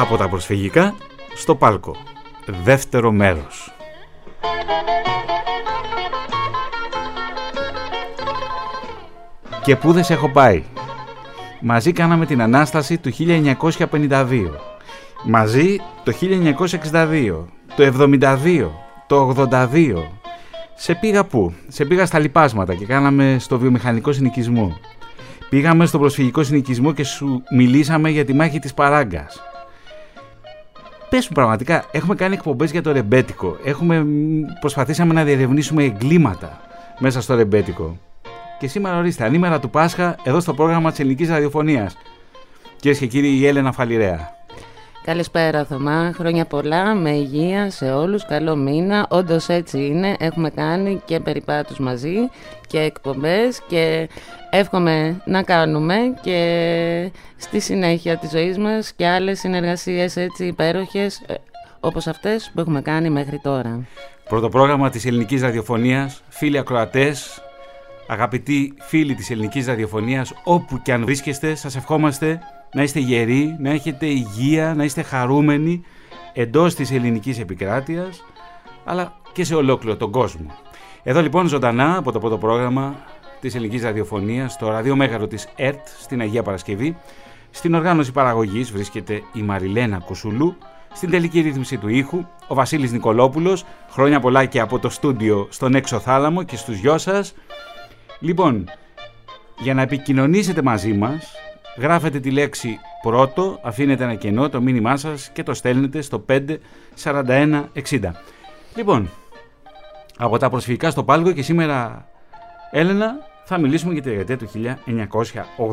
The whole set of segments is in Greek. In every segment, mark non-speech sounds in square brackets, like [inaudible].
Από τα προσφυγικά στο πάλκο. Δεύτερο μέρος. Και πού δεν σε έχω πάει. Μαζί κάναμε την Ανάσταση του 1952. Μαζί το 1962, το 72, το 82. Σε πήγα πού; Σε πήγα στα λοιπάσματα και κάναμε στο βιομηχανικό συνοικισμό. Πήγαμε στο προσφυγικό συνοικισμό και σου μιλήσαμε για τη μάχη της Παράγκας. Πες μου πραγματικά, έχουμε κάνει εκπομπές για το ρεμπέτικο. Έχουμε προσπαθήσαμε να διερευνήσουμε εγκλήματα μέσα στο ρεμπέτικο. Και σήμερα ορίστε, ανήμερα του Πάσχα, εδώ στο πρόγραμμα της ελληνικής ραδιοφωνίας. Κυρίες και κύριοι, η Έλενα Φαλιρέα. Καλησπέρα Θωμά, χρόνια πολλά, με υγεία σε όλους, καλό μήνα, όντως έτσι είναι, έχουμε κάνει και περιπάτους μαζί και εκπομπές και εύχομαι να κάνουμε και στη συνέχεια της ζωής μας και άλλες συνεργασίες έτσι υπέροχες ε, όπως αυτές που έχουμε κάνει μέχρι τώρα. Πρώτο πρόγραμμα της ελληνικής ραδιοφωνίας, φίλοι ακροατές, αγαπητοί φίλοι της ελληνικής ραδιοφωνίας, όπου και αν βρίσκεστε, σας ευχόμαστε να είστε γεροί, να έχετε υγεία, να είστε χαρούμενοι εντός της ελληνικής επικράτειας, αλλά και σε ολόκληρο τον κόσμο. Εδώ λοιπόν ζωντανά από το πρώτο πρόγραμμα της ελληνικής ραδιοφωνίας, στο ραδιομέγαρο της ΕΡΤ στην Αγία Παρασκευή, στην οργάνωση παραγωγής βρίσκεται η Μαριλένα Κουσουλού, στην τελική ρύθμιση του ήχου, ο Βασίλης Νικολόπουλος, χρόνια πολλά και από το στούντιο στον έξω θάλαμο και στους γιο σας. Λοιπόν, για να επικοινωνήσετε μαζί μας, γράφετε τη λέξη πρώτο, αφήνετε ένα κενό, το μήνυμά σας και το στέλνετε στο 54160. Λοιπόν, από τα προσφυγικά στο Πάλγο και σήμερα, Έλενα, θα μιλήσουμε για τη δεκαετία του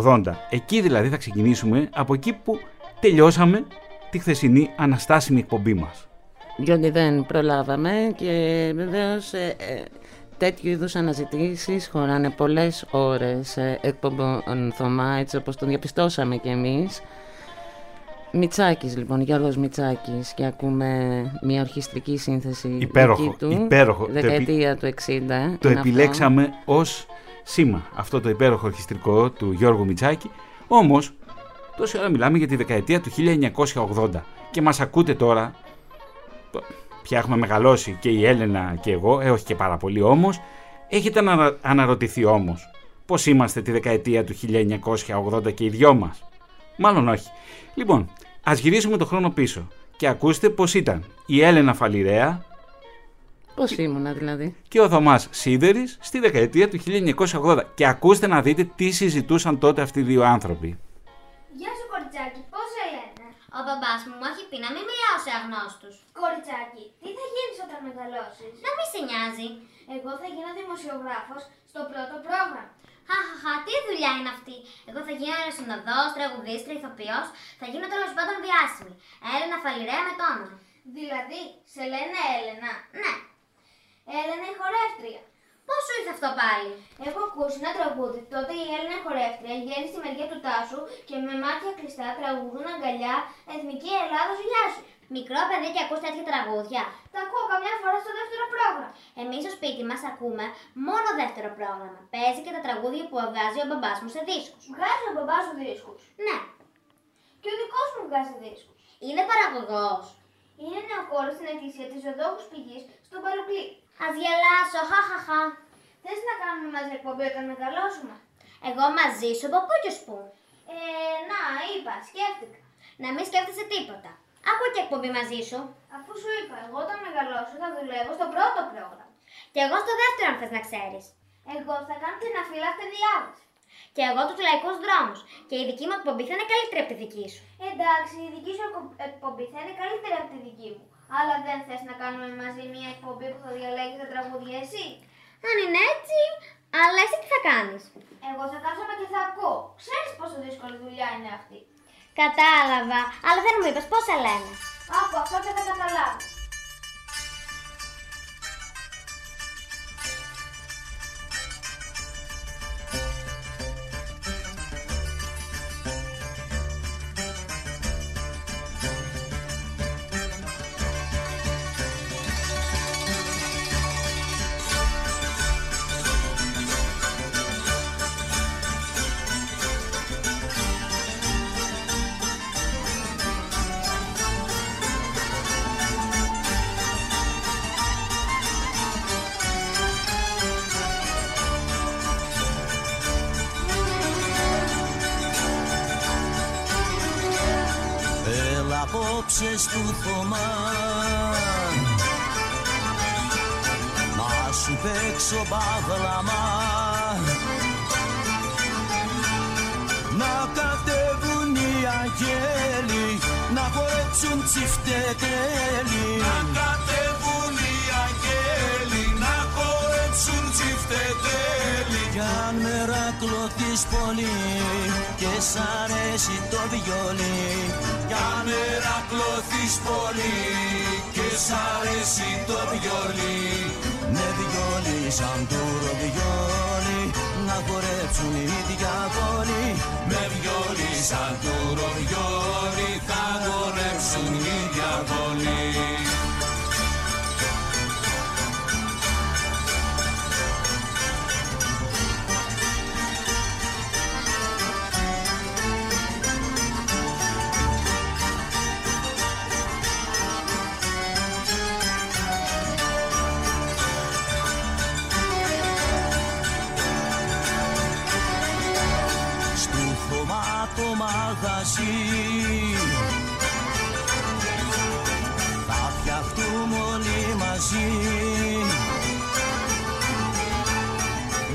1980. Εκεί δηλαδή θα ξεκινήσουμε από εκεί που τελειώσαμε τη χθεσινή αναστάσιμη εκπομπή μας. Διότι δεν προλάβαμε και βεβαίως ε, ε, τέτοιου είδους αναζητήσεις χωράνε πολλές ώρες ε, εκπομπών Θωμά, έτσι όπως τον διαπιστώσαμε κι εμείς. Μιτσάκης λοιπόν, Γιώργος Μιτσάκης και ακούμε μια ορχιστρική σύνθεση υπέροχο, του, υπέροχο. δεκαετία του 60. Το επιλέξαμε ως σήμα αυτό το υπέροχο ορχιστρικό του Γιώργου Μιτσάκη, όμως τόση ώρα μιλάμε για τη δεκαετία του 1980 και μας ακούτε τώρα πια έχουμε μεγαλώσει και η Έλενα και εγώ, ε, όχι και πάρα πολύ όμως, έχετε ανα, αναρωτηθεί όμως πώς είμαστε τη δεκαετία του 1980 και οι δυο μας; Μάλλον όχι. Λοιπόν, ας γυρίσουμε το χρόνο πίσω και ακούστε πώς ήταν η Έλενα Φαλιρέα Πώς ήμουνα δηλαδή; και ο Θωμάς Σίδερης στη δεκαετία του 1980 και ακούστε να δείτε τι συζητούσαν τότε αυτοί οι δύο άνθρωποι. Γεια σου, κοριτσάκι, πώς σε λένε; Ο μπαμπάς μου μου έχει πει να μην μιλάω σε αγνώστους. Κοριτσάκι, τι θα γίνει όταν μεγαλώσεις; Να μην σε νοιάζει. Εγώ θα γίνω δημοσιογράφος στο πρώτο πρόγραμμα. Χαχαχα, τι δουλειά είναι αυτή. Εγώ θα γίνω συνοδός, τραγουδίστρια, ηθοποιός. Θα γίνω τέλος πάντων διάσημη. Έλενα Φαλιρέα με το όνομα. Δηλαδή, σε λένε Έλενα. Ναι. Έλενα η χορεύτρια. Πώ σου ήρθε αυτό πάλι; Έχω ακούσει ένα τραγούδι. Τότε η Έλληνα χορεύτρια βγαίνει στη μεριά του τάσου και με μάτια κλειστά τραγουδούν αγκαλιά Εθνική Ελλάδα γεια σου. Μικρό παιδί και ακούς τέτοια τραγούδια. Τα ακούω καμιά φορά στο δεύτερο πρόγραμμα. Εμείς στο σπίτι μας ακούμε μόνο δεύτερο πρόγραμμα. Παίζει και τα τραγούδια που βγάζει ο μπαμπάς μου σε δίσκους. Βγάζει ο μπαμπάς σου δίσκους; Ναι. Και ο δικός μου βγάζει δίσκους; Είναι παραγωγός. Είναι νεοκόρος στην εκκλησία της Οδόχου Πηγής στον Παλουκλή. Α γελάσω, χαχαχα. Θες να κάνουμε μαζί εκπομπή όταν μεγαλώσουμε; Εγώ μαζί σου από πού και σπου. Ε, να, είπα, σκέφτηκα. Να μην σκέφτεσαι τίποτα. Άκου και εκπομπή μαζί σου. Αφού σου είπα, εγώ όταν μεγαλώσω θα δουλεύω στο πρώτο πρόγραμμα. Και εγώ στο δεύτερο, αν θες να ξέρεις. Εγώ θα κάνω την αφύλακτη διάβαση. Και εγώ τους λαϊκούς δρόμους. Και η δική μου εκπομπή θα είναι καλύτερη από τη δική σου. Εντάξει, η δική σου εκπομπή θα είναι καλύτερη από τη δική μου. Αλλά δεν θες να κάνουμε μαζί μια εκπομπή που θα διαλέγει τα τραγούδια εσύ; Αν είναι έτσι, αλλά εσύ τι θα κάνεις; Εγώ θα κάθομαι και θα ακούω. Ξέρεις πόσο δύσκολη δουλειά είναι αυτή. Κατάλαβα, αλλά δεν μου είπες πώς σε λένε; Άκου αυτό και θα καταλάβεις. Απόψε του Θωμά. Να σου παίξω παγλαμά. Να κατέβουν οι αγγέλοι Να χορέψουν τσιφτετέλοι Να κατέβουν οι αγγέλοι Να χορέψουν τσιφτετέλοι Κι αν μερακλωθείς πολύ Και σ' αρέσει το βιολί. Κι αν μερακλωθείς πολύ Και σ' αρέσει το βιολί. Με βιολί σαν το ροβιόλι Να χορέψουν οι διαβόλοι Με βιολί σαν του ροβιόλι Θα χορέψουν οι διαβολοί μαγαζί Θα φτιαχτούμε όλοι μαζί.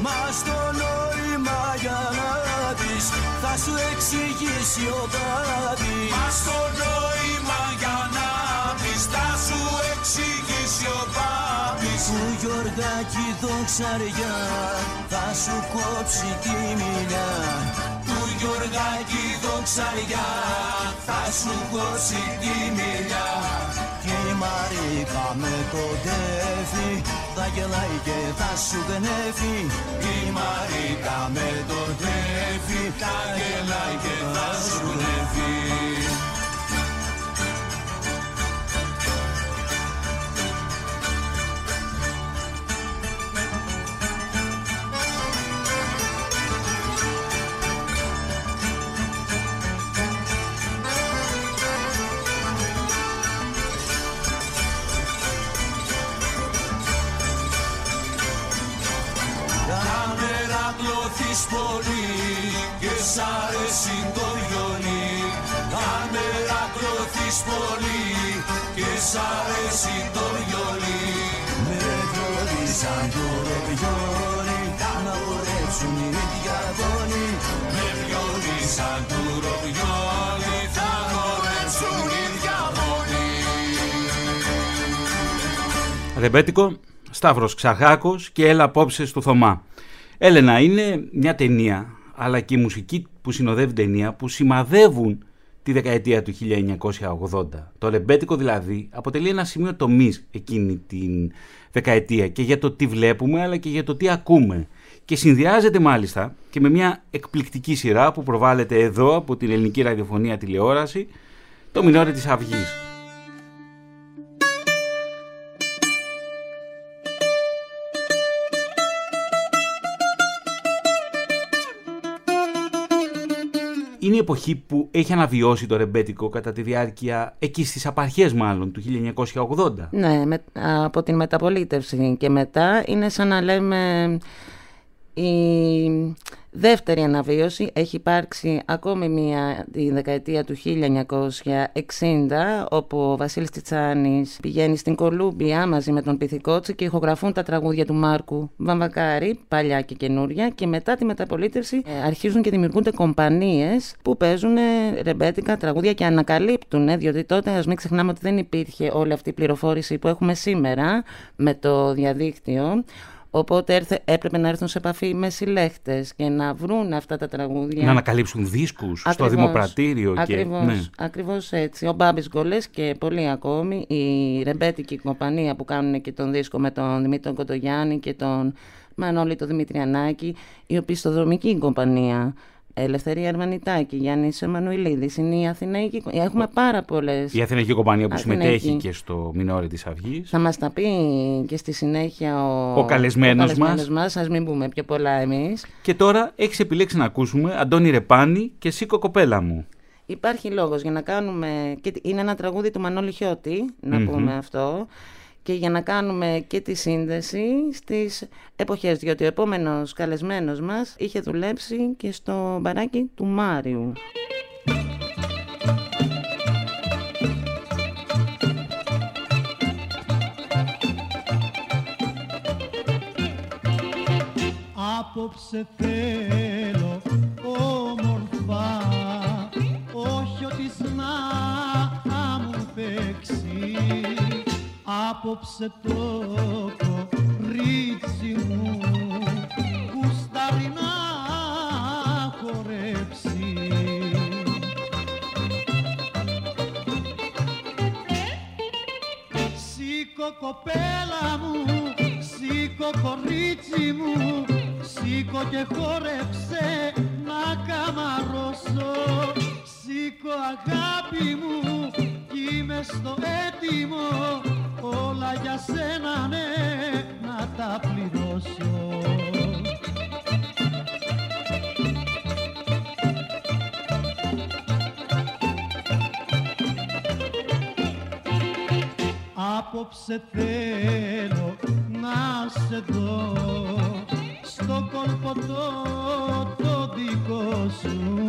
Μας στο νόημα για να δεις Θα σου εξηγήσει ο Πάπης Μας στο νόημα για να πεις Θα σου εξηγήσει ο Πάπης. Που Γιωργάκη δοξαριά Θα σου κόψει τη μιλιά Του Γιωργάκη δοξαριά Θα σου κόψει τη μιλιά Και η Μαρίκα με το τέφι Θα γελάει και θα σου γνέφει Η Μαρίκα με το τρέφει Τα γελάει και θα σου γνεύει πολύ και σ' αρέσει το βιολί Να μερακλωθείς πολύ και σ' αρέσει το βιολί Με βιολί σαν το ροβιόλι Να χορέψουν οι διαβόλοι Με βιολί σαν του ροβιόλι θα χορέψουν οι διαβολοί Ρεμπέτικο, Σταύρος Ξαρχάκος και Έλα απόψε στο Θωμά. Έλενα είναι μια ταινία, αλλά και η μουσική που συνοδεύει ταινία που σημαδεύουν τη δεκαετία του 1980. Το ρεμπέτικο δηλαδή αποτελεί ένα σημείο τομής εκείνη την δεκαετία και για το τι βλέπουμε αλλά και για το τι ακούμε. Και συνδυάζεται μάλιστα και με μια εκπληκτική σειρά που προβάλλεται εδώ από την ελληνική ραδιοφωνία τηλεόραση, το Μινόρι της Αυγής. Είναι η εποχή που έχει αναβιώσει το ρεμπέτικο κατά τη διάρκεια εκεί στις απαρχές μάλλον του 1980. Ναι, με, από την μεταπολίτευση και μετά είναι σαν να λέμε η δεύτερη αναβίωση έχει υπάρξει ακόμη μία τη δεκαετία του 1960 όπου ο Βασίλης Τιτσάνης πηγαίνει στην Κολούμπια μαζί με τον Πυθικότσι και ηχογραφούν τα τραγούδια του Μάρκου Βαμβακάρη, παλιά και καινούρια και μετά τη μεταπολίτευση ε, αρχίζουν και δημιουργούνται κομπανίες που παίζουν ρεμπέτικα τραγούδια και ανακαλύπτουν διότι τότε ας μην ξεχνάμε ότι δεν υπήρχε όλη αυτή η πληροφόρηση που έχουμε σήμερα με το διαδίκτυο Οπότε έρθε, έπρεπε να έρθουν σε επαφή με συλλέχτε και να βρουν αυτά τα τραγούδια. Να ανακαλύψουν δίσκους στο δημοπρατήριο. Ακριβώς, και... ναι. ακριβώς έτσι. Ο Μπάμπης Γκολές και πολλοί ακόμη. Η ρεμπέτικη κομπανία που κάνουν και τον δίσκο με τον Δημήτρη Κοτογιάννη και τον Μανώλη τον Δημητριανάκη. Η οπισθοδρομική κομπανία. Ελευθερία Αρμανιτάκη, Γιάννης Εμμανουηλίδης, είναι η Αθηναϊκή. Έχουμε πάρα πολλές. Η Αθηναϊκή Κομπανία που Αθηναϊκή. συμμετέχει και στο Μινόρι της Αυγής. Θα μας τα πει και στη συνέχεια ο, ο καλεσμένος μας. Α μην πούμε πιο πολλά εμείς. Και τώρα έχεις επιλέξει να ακούσουμε Αντώνη Ρεπάνη και Σίκο Κοπέλα μου. Υπάρχει λόγος για να κάνουμε. Και είναι ένα τραγούδι του Μανώλη Χιώτη, να mm-hmm. πούμε αυτό και για να κάνουμε και τη σύνδεση στις εποχές, διότι ο επόμενος καλεσμένος μας είχε δουλέψει και στο μπαράκι του Μάριου. Απόψε θέλω Απόψε το κορίτσι μου γουστάρει να χορέψει. Σήκω κοπέλα μου, σήκω κορίτσι μου Σήκω και χόρεψε να καμαρώσω. Σήκω αγάπη μου κι είμαι στο έτοιμο Όλα για σένα ναι να τα πληρώσω. Απόψε θέλω να σε δω στο κόλπο το, το δικό σου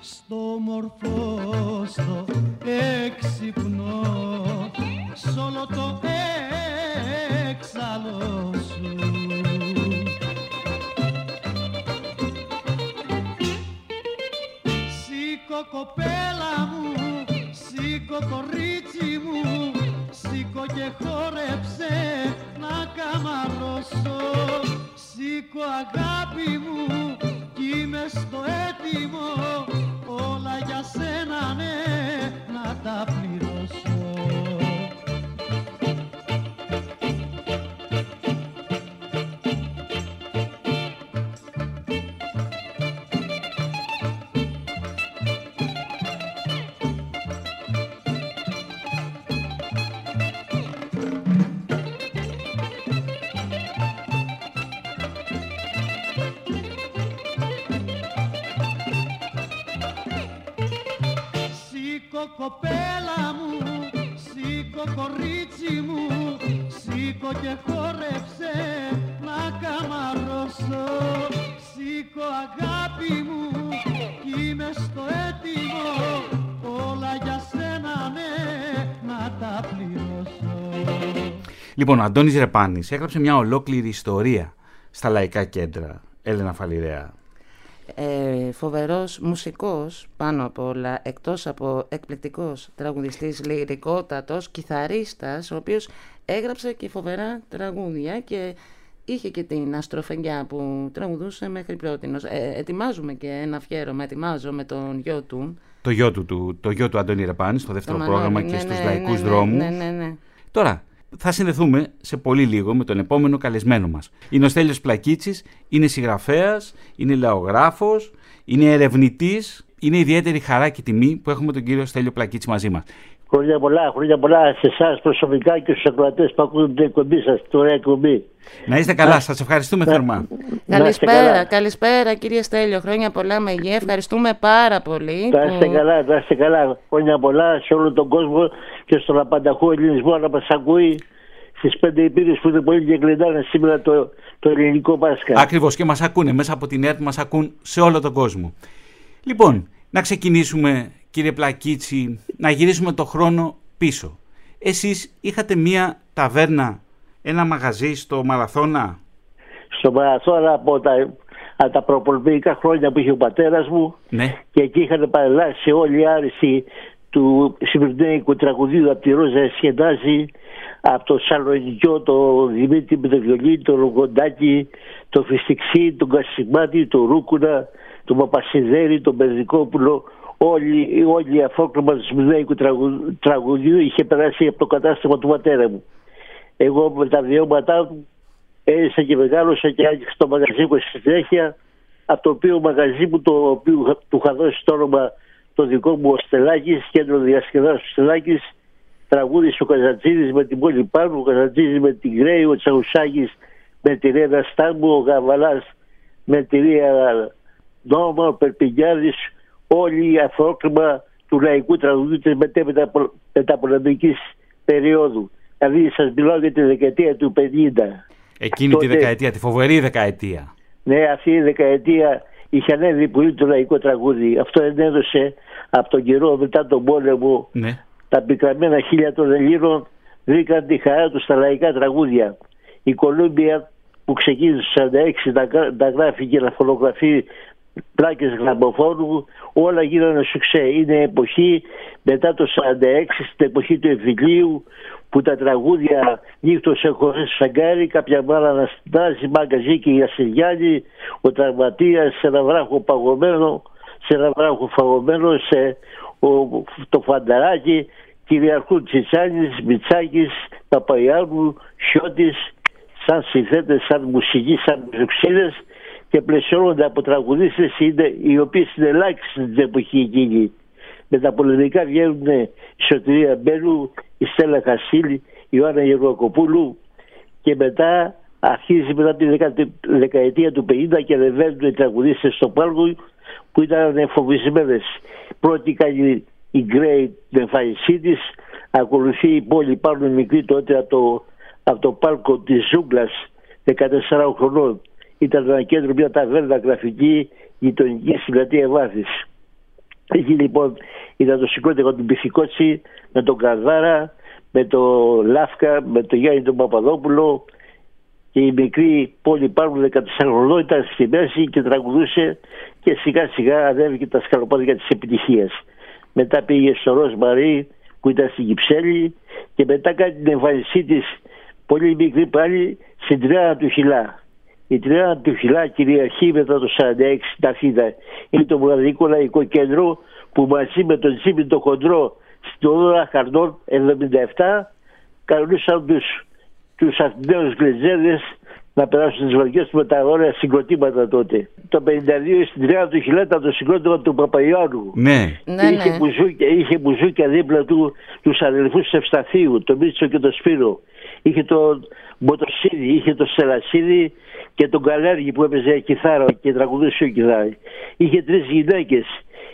στο μορφό, στο έξυπνο σ' όλο το έξαλο σου. Σήκω κοπέλα μου, σήκω κορίτσι μου Σήκω και χόρεψε να καμαρώσω Σήκω αγάπη μου κι είμαι στο έτοιμο Όλα για σένα ναι να τα πληρώσω Λοιπόν, ο Αντώνης Ρεπάνης έγραψε μια ολόκληρη ιστορία στα λαϊκά κέντρα. Έλενα Φαλιρέα. ε, φοβερός μουσικός πάνω απ' όλα, εκτός από εκπληκτικός τραγουδιστής, λυρικότατος, κιθαρίστας, ο οποίος έγραψε και φοβερά τραγούδια και είχε και την αστροφενιά που τραγουδούσε μέχρι πρότινος. Ε, ετοιμάζουμε και ένα αφιέρωμα, ετοιμάζω με τον γιο του. Το γιο του, του, το γιο του Αντώνη Ρεπάνης στο δεύτερο το πρόγραμμα Μανώλη. και Ναι, στους ναι, λαϊκούς ναι, δρόμους. Ναι, ναι, ναι. Τώρα, θα συνδεθούμε σε πολύ λίγο με τον επόμενο καλεσμένο μας. Είναι ο Στέλιος Πλακίτσης, είναι συγγραφέας, είναι λαογράφος, είναι ερευνητής. Είναι ιδιαίτερη χαρά και τιμή που έχουμε τον κύριο Στέλιο Πλακίτση μαζί μας. Χρόνια πολλά, χρόνια πολλά σε εσάς προσωπικά και στους ακροατές που ακούνε την εκπομπή σας, την ωραία εκπομπή. Να είστε καλά, σας ευχαριστούμε θερμά. Να είστε Καλησπέρα, καλά. καλησπέρα κύριε Στέλιο. Χρόνια πολλά με υγεία. Ευχαριστούμε πάρα πολύ. Να είστε που- καλά, να είστε καλά. Χρόνια πολλά σε όλο τον κόσμο και στον απανταχό ελληνισμό να μας ακούει στις πέντε υπήρε που είναι πολύ και κλειδάνε σήμερα το, το ελληνικό Πάσχα. Ακριβώς και μας ακούνε μέσα από την ΕΡΤ, μας ακούν σε όλο τον κόσμο. Λοιπόν, να ξεκινήσουμε κύριε Πλακίτσι, να γυρίσουμε το χρόνο πίσω. Εσείς είχατε μία ταβέρνα, ένα μαγαζί στο Μαραθώνα; Στο Μαραθώνα από τα, από τα προπολιτικά χρόνια που είχε ο πατέρας μου Ναι, και εκεί είχαν παρελάσει όλη η άρεση του συμφωνικού τραγουδίου από τη Ρόζα Εσχεντάζη, από το Σαλονικιό, το Δημήτρη με το βιολί, το Ρογκοντάκι, το Φιστιξί, τον Κασιμάτη, το Ρούκουνα, τον Παπασιδέρη, τον Περδικόπουλο. Όλη, όλη η αφόκρεμα του συμφωνικού τραγουδίου είχε περάσει από το κατάστημα του πατέρα μου. Εγώ με τα βιώματά μου έζησα και μεγάλωσα και άρχισα το μαγαζί μου στη συνέχεια από το οποίο μαγαζί μου το οποίο του είχα δώσει το όνομα το δικό μου ο Στελάκης, κέντρο διασκεδάσεως του Στελάκης, τραγούδισε ο Καζατζίδης με την πόλη πάνω, ο Καζατζίδης με την Γκρέη, ο Τσαουσάκης με τη Ρένα Στάμπου, ο Γαβαλάς με τη Ρία Νόμα, ο Περπηγιάδης, όλη η αφρόκριμα του λαϊκού τραγουδιού της μετέπειτα μεταπολεμικής περίοδου. Δηλαδή σας μιλάω για τη δεκαετία του 50. εκείνη τη Τότε- δεκαετία, τη φοβερή δεκαετία. Ναι, αυτή η δεκαετία είχε ανέβει πολύ το λαϊκό τραγούδι. Αυτό ενέδωσε από τον καιρό μετά τον πόλεμο Ναι, τα πικραμένα χίλια των Ελλήνων βρήκαν τη χαρά τους στα λαϊκά τραγούδια. Η Κολούμπια που ξεκίνησε το 46 να, γρα- να γράφει και να φωτογραφεί πλάκες γραμμοφόρου, όλα γίνανε σουξέ. Είναι εποχή μετά το 46, στην εποχή του εμφυλίου, που τα τραγούδια νύχτος χωρίς φεγγάρι, κάποια μάνα να στάζει μαγκαζί και η Ασυριάννη, ο τραυματίας σε ένα βράχο παγωμένο, σε ένα βράχο φαγωμένο, σε ο, το φανταράκι, κυριαρχούν Τσιτσάνης, Μιτσάκης, Παπαϊάνου, Χιώτης, σαν συνθέτες, σαν μουσική, σαν μουσοξίδες και πλαισιώνονται από τραγουδίστες είναι, οι οποίες είναι ελάχιστες στην εποχή εκείνη. Με τα πολεμικά βγαίνουν η Σωτηρία Μπέλου, η Στέλλα Χασίλη, η Ιωάννα Γερμακοπούλου και μετά αρχίζει μετά τη δεκα- δεκαετία του 50 και ανεβαίνουν οι τραγουδίστες στο πάλκο που ήταν φοβισμένες. Πρώτη κάνει η Γκρέι την εμφάνισή της, ακολουθεί η πόλη πάνω μικρή τότε από το, από το πάλκο της Ζούγκλας 14 χρονών. Ήταν ένα κέντρο, μια ταβέρνα γραφική γειτονική στην πλατεία Βάθης. Εκεί λοιπόν ήταν το σηκώτικο του Μπιθικότσι με τον Καρδάρα, με το Λάφκα, με τον Γιάννη τον Παπαδόπουλο και η μικρή πόλη Πάρμου 14 χρονών ήταν στη μέση και τραγουδούσε και σιγά σιγά ανέβηκε τα σκαλοπάτια της επιτυχίας. Μετά πήγε στο Ροζ Μαρί που ήταν στην Κυψέλη και μετά κάνει την εμφάνισή της πολύ μικρή πάλι στην Τριάνα του Χιλά. Η Τριάνα του Χιλά κυριαρχεί μετά το 46 στην Αθήνα. Είναι το μοναδικό λαϊκό κέντρο που μαζί με τον Τζίμι το Χοντρό στην Οδόρα Χαρνών 77 καλούσαν τους, τους Αθηναίους γλετζέδες να περάσουν τις βαριές με τα ωραία συγκροτήματα τότε. Το 52 στην Τριάνα του Χιλά ήταν το συγκρότημα του Παπαϊάνου. Ναι. Ναι, είχε, ναι. μπουζούκια, είχε μπουζούκια δίπλα του τους αδελφούς Ευσταθίου, τον Μίτσο και τον Σπύρο. Είχε τον Μποτοσίδη, είχε τον Σελασίδη και τον Καλέργη που έπαιζε κιθάρα και τραγουδούσε ο κιθάρα. Είχε τρεις γυναίκες.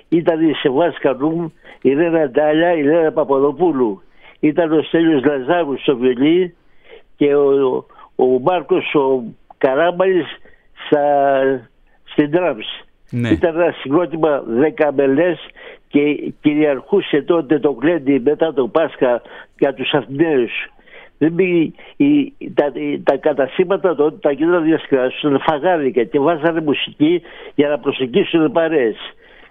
Ήταν η Σεβάς Κανούμ, η Ρένα Ντάλια, η Ρένα Παπαδοπούλου. Ήταν ο Στέλιος Λαζάρου στο βιολί και ο, ο Μάρκος ο Καράμπαλης στα, στην τράμψη. Ναι. Ήταν ένα συγκρότημα δέκα μελές και κυριαρχούσε τότε το γλέντι μετά το Πάσχα για τους Αθηναίους. Δεν πήγε, η, τα, η- τα κατασύμματα τότε, τα κέντρα διασκεδάσεων φαγάδικα και βάζανε μουσική για να προσεγγίσουν παρέες.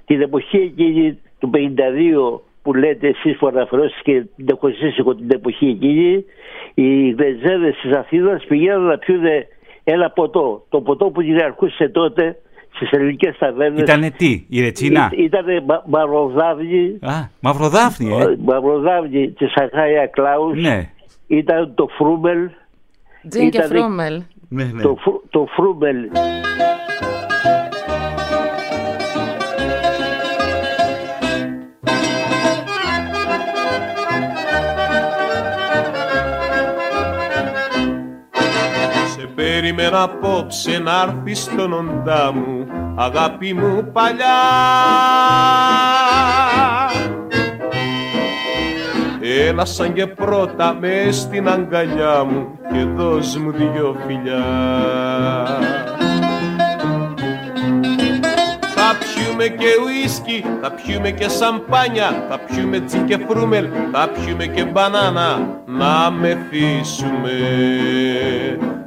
Την εποχή εκείνη του 52 που λέτε εσείς που αναφερόσατε και την έχω ζήσει εγώ την εποχή εκείνη, οι γρετζέδες της Αθήνας πηγαίνουν να πιούν ένα ποτό. Το ποτό που κυριαρχούσε τότε στις ελληνικές ταβέρνες Ήτανε τι, η Ρετσίνα; ήταν μαυροδάβνη, Α, μαυροδάφνη, ε. μαυροδάβνη της Αχάια Κλάους, Ναι. ήταν το Φρούμελ, Τζιν και Ήταν- Φρούμελ. Ναι, ναι. το, Φρου- το Φρούμελ. Περίμενα απόψε να έρθεις στον οντά μου αγάπη μου παλιά. Έλα σαν και πρώτα μες στην αγκαλιά μου και δώσ' μου δυο φιλιά. Θα πιούμε και ουίσκι, θα πιούμε και σαμπάνια, θα πιούμε τζιν και φρούμελ, θα πιούμε και μπανάνα, να μεθύσουμε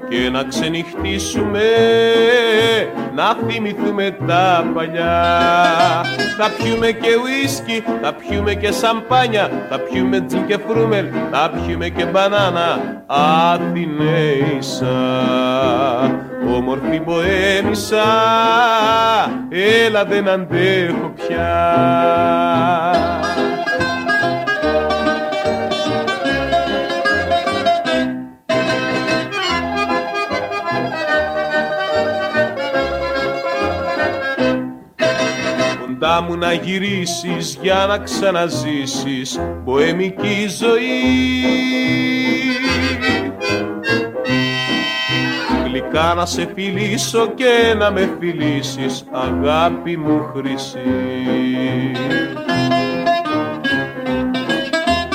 και να ξενυχτήσουμε, να θυμηθούμε τα παλιά. Θα πιούμε και ουίσκι, θα πιούμε και σαμπάνια, θα πιούμε τζιν και φρούμελ, θα πιούμε και μπανάνα, Αθηναίησα όμορφη μποέμισα έλα δεν αντέχω πια Κοντά μου να γυρίσεις για να ξαναζήσεις μποεμική ζωή. Γλυκά να σε φιλήσω και να με φιλήσεις αγάπη μου χρυσή.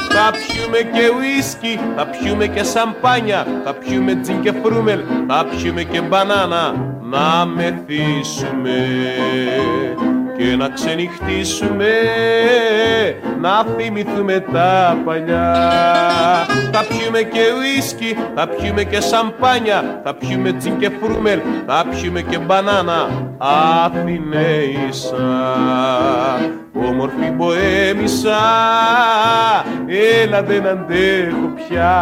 Θα πιούμε και ουίσκι, θα πιούμε και σαμπάνια, θα πιούμε τζιν και φρούμελ, θα πιούμε και μπανάνα, να μεθύσουμε και να ξενυχτήσουμε, να θυμηθούμε τα παλιά. Θα πιούμε και ουίσκι, θα πιούμε και σαμπάνια, θα πιούμε τζιν και φρούμελ, θα πιούμε και μπανάνα, Αθηναίησα. Όμορφη μποέμισα, έλα δεν αντέχω πια.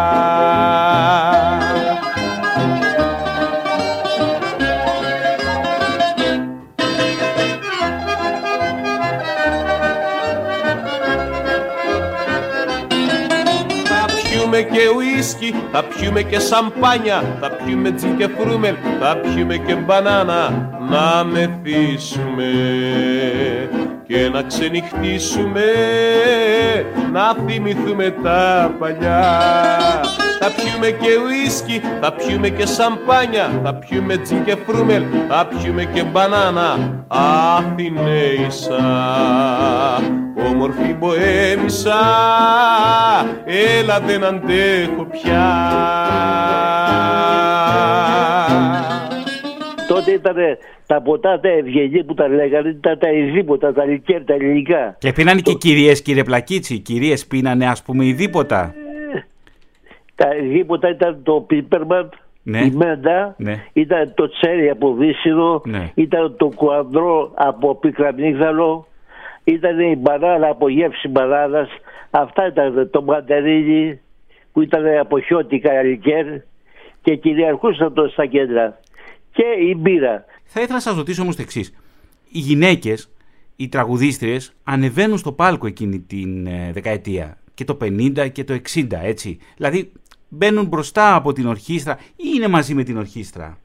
Πιούμε και ουίσκι, θα πιούμε και σαμπάνια, θα πιούμε τζιν και φρούμελ, θα πιούμε και μπανάνα, να μεθύσουμε και να ξενυχτήσουμε, να θυμηθούμε τα παλιά. Θα πιούμε και ουίσκι, θα πιούμε και σαμπάνια, θα πιούμε τζιν και φρούμελ, θα πιούμε και μπανάνα, Αθηναίησα, όμορφη μποέμισα, έλα δεν αντέχω πια. Τότε ήταν τα ποτά τα ευγενή που τα λέγανε, ήταν τα ειδήποτα, τα λικέρ, τα ελληνικά. Και πίνανε και κυρίες κύριε Πλακίτσι, οι κυρίες πίνανε ας πούμε ειδήποτα. Τα ειδήποτα ήταν το πίπερμαντ, Ναι. η μέντα, Ναι. ήταν το τσέρι από βύσινο, Ναι. ήταν το κουαδρό από πικραμίγδαλο, ήταν η μπανάνα από γεύση μπανάνας, αυτά ήταν το μαντερίνι που ήταν από χιώτικα λικέρ και κυριαρχούσαν το στα κέντρα. Και η μπύρα. Θα ήθελα να σας ρωτήσω όμως το εξής. Οι γυναίκες, οι τραγουδίστριες, ανεβαίνουν στο πάλκο εκείνη την ε, δεκαετία. Και το 50 και το 60, έτσι. Δηλαδή μπαίνουν μπροστά από την ορχήστρα ή είναι μαζί με την ορχήστρα;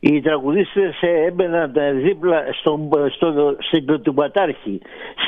Οι τραγουδίστρες ε, έμπαιναν ε, δίπλα στον, στο, συγκροτηματάρχη,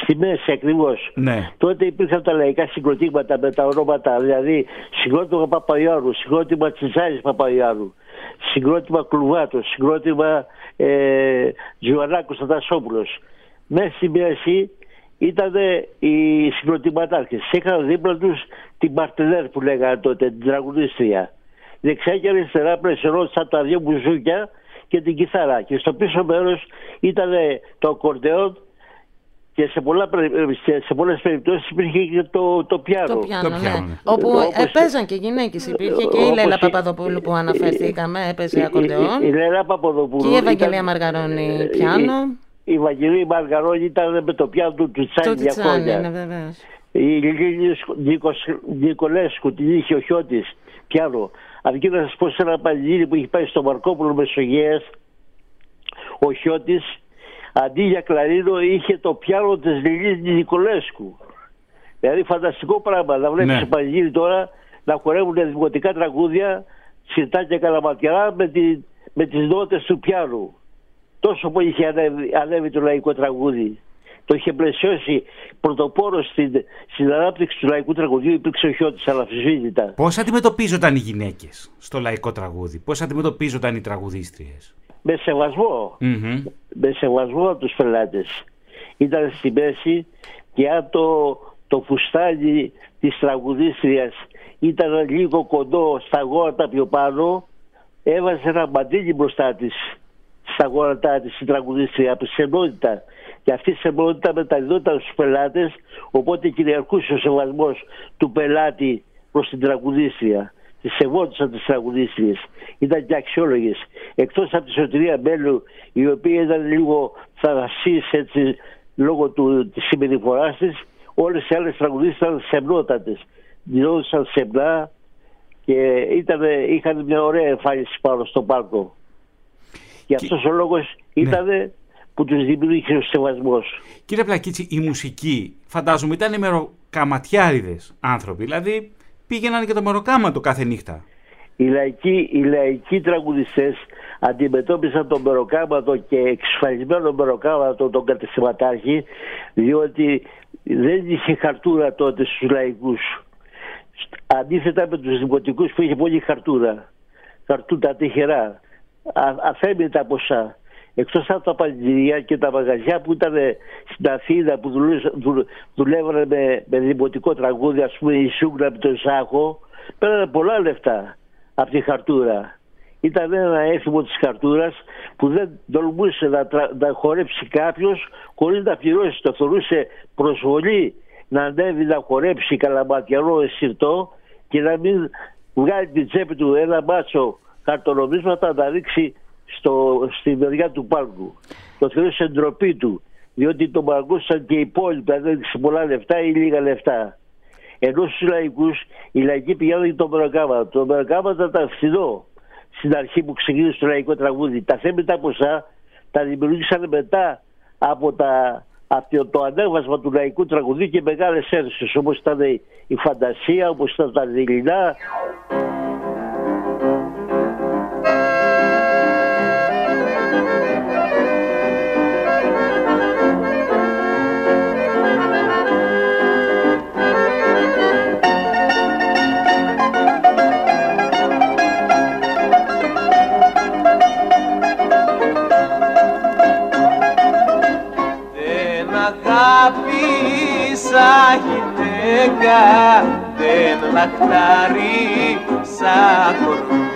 στη μέση ακριβώς. Ναι. Τότε υπήρχαν τα λαϊκά συγκροτήματα με τα ονόματα, δηλαδή συγκρότημα Παπαϊάρου, συγκρότημα Τσιτσάρης Παπαϊάρου, συγκρότημα Κλουβάτος, συγκρότημα ε, Τζουανάκος Θανασόπουλος. Μέσα στη μέση ήταν οι συγκροτηματάρχες. Είχαν δίπλα τους την Μαρτινέρ που λέγανε τότε, την τραγουδίστρια. Δεξιά και αριστερά πλαισιωνόντουσαν τα δύο μπουζούκια και την κιθάρα. Και στο πίσω μέρος ήταν το ακορντεόν και σε, πολλά, περι- σε, σε πολλές περιπτώσεις υπήρχε και το, το πιάνο. Το πιάνο, Το ναι. πιάνο, ναι. Όπου Όπως- έπαιζαν και γυναίκες. Υπήρχε και η όπως Λέλα η- Παπαδοπούλου που αναφερθήκαμε, έπαιζε Η- η- ακορντεόν. Η, η Λέλα Παπαδοπούλου. Και η Ευαγγελία ήταν- Μαργαρώνη ε, πιάνο. Η, η Ευαγγελία Μαργαρώνη ήταν με το πιάνο του Το Τσάνι για Τιτσάνι, ναι χρόνια. βεβαίως. Η Λίλη Νίκος- Νικολέσκου την είχε ο Χιώτης πιάνο. Αρκεί να σας πω σε ένα πανηγύρι που έχει πάει στο Μαρκόπουλο Μεσογείας ο Χιώτης αντί για κλαρίνο είχε το πιάνο της Λιλής Νικολέσκου. Δηλαδή φανταστικό πράγμα να βλέπεις Ναι. σε πανηγύρι τώρα να χορεύουν δημοτικά τραγούδια σιρτά και καλαματιαρά με, τη, με τις νότες του πιάνου. Τόσο πολύ είχε ανέβει, ανέβει το λαϊκό τραγούδι. Το είχε πλαισιώσει πρωτοπόρος στην, στην ανάπτυξη του λαϊκού τραγουδιού υπήρξε ο Χιώτης αναφυσβήτητα. Πώς αντιμετωπίζονταν οι γυναίκες στο λαϊκό τραγούδι, πώς αντιμετωπίζονταν οι τραγουδίστριες; Με σεβασμό. Μμμ. με σεβασμό από τους πελάτες. Ήταν στη μέση και αν το, το φουστάνι της τραγουδίστριας ήταν λίγο κοντό στα γόνατα πιο πάνω, έβαζε ένα μαντίλι μπροστά της στα γόνατά της η τραγουδίστρια από σεμνότητα. Και αυτή η σεμνότητα μεταδιδόταν στους πελάτες, οπότε κυριαρχούσε ο σεβασμός του πελάτη προς την τραγουδίστρια. Της σεβόντουσαν τις τραγουδίστριες. Ήταν και αξιόλογες. Εκτός από τη Σωτηρία Μπέλου, η οποία ήταν λίγο θαρασσής έτσι, λόγω του, της συμπεριφοράς της, όλες οι άλλες τραγουδίστριες ήταν σεμνότατες. Δηλώδουσαν σεμνά και ήταν, είχαν μια ωραία εμφάνιση πάνω στο πάρκο. Και αυτός ο λόγος ήταν που τους δημιούργησε ο σεβασμός. Κύριε Πλακίτσι, η μουσική φαντάζομαι ήταν μεροκαματιάριδες άνθρωποι, δηλαδή πήγαιναν και το μεροκάματο κάθε νύχτα. Οι λαϊκοί, οι λαϊκοί τραγουδιστές αντιμετώπισαν τον μεροκάματο και εξασφαλισμένο μεροκάματο τον κατεστηματάρχη διότι δεν είχε χαρτούρα τότε στους λαϊκούς. Αντίθετα με τους δημοτικούς που είχε πολύ χαρτούρα. Χαρτούτα τυχερά. Α, αφέμητα ποσά. Εκτός από τα παλιτηρία και τα μαγαζιά που ήταν στην Αθήνα που δουλούσαν- δου- δουλεύανε με, με δημοτικό τραγούδι, ας πούμε η Σούγκρα με τον Σάχο, πέρανε πολλά λεφτά από τη χαρτούρα. Ήταν ένα έθιμο της χαρτούρας που δεν τολμούσε να, τρα- να χορέψει κάποιος χωρίς να πληρώσει. Το θεωρούσε προσβολή να ανέβει να χορέψει καλαματιανό εσυρτό και να μην βγάλει την τσέπη του ένα μπάτσο χαρτονομίσματα να ρίξει στο, στη μεριά του πάγκου. Το θεωρούσε ντροπή του, διότι τον παρακούσαν και οι υπόλοιποι, αν έδειξε πολλά λεφτά ή λίγα λεφτά. Ενώ στους λαϊκούς, οι λαϊκοί πηγαίνουν για τον Μεροκάμα. Το Μεροκάμα ήταν φθηνό στην αρχή που ξεκίνησε το λαϊκό τραγούδι. Τα θέματα ποσά τα δημιουργήσαν μετά από, τα, από το ανέβασμα του λαϊκού τραγουδί και μεγάλες αίθουσε όπως ήταν η Φαντασία, όπως ήταν τα Δειλινά. Γυναίκα δεν λαχτάρει σαν κορμί.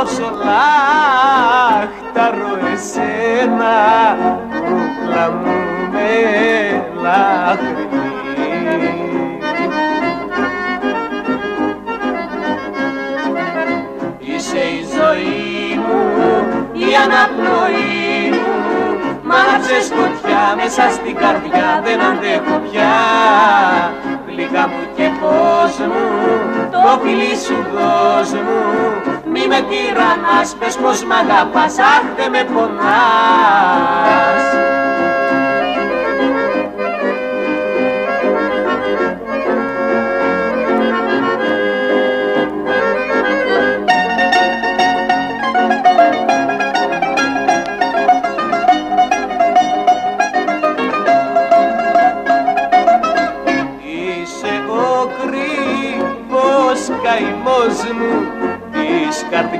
Όσο λάχταρω εσένα κούκλα μου με αναπνοή μου Μ' άναψες σκοτιά μέσα στην καρδιά δεν αντέχω πια. Γλυκά μου και πώς μου το φιλί σου δώσ' μου. Μη με τυραννάς πες πως μ' αγαπάς αχ δεν με πονάς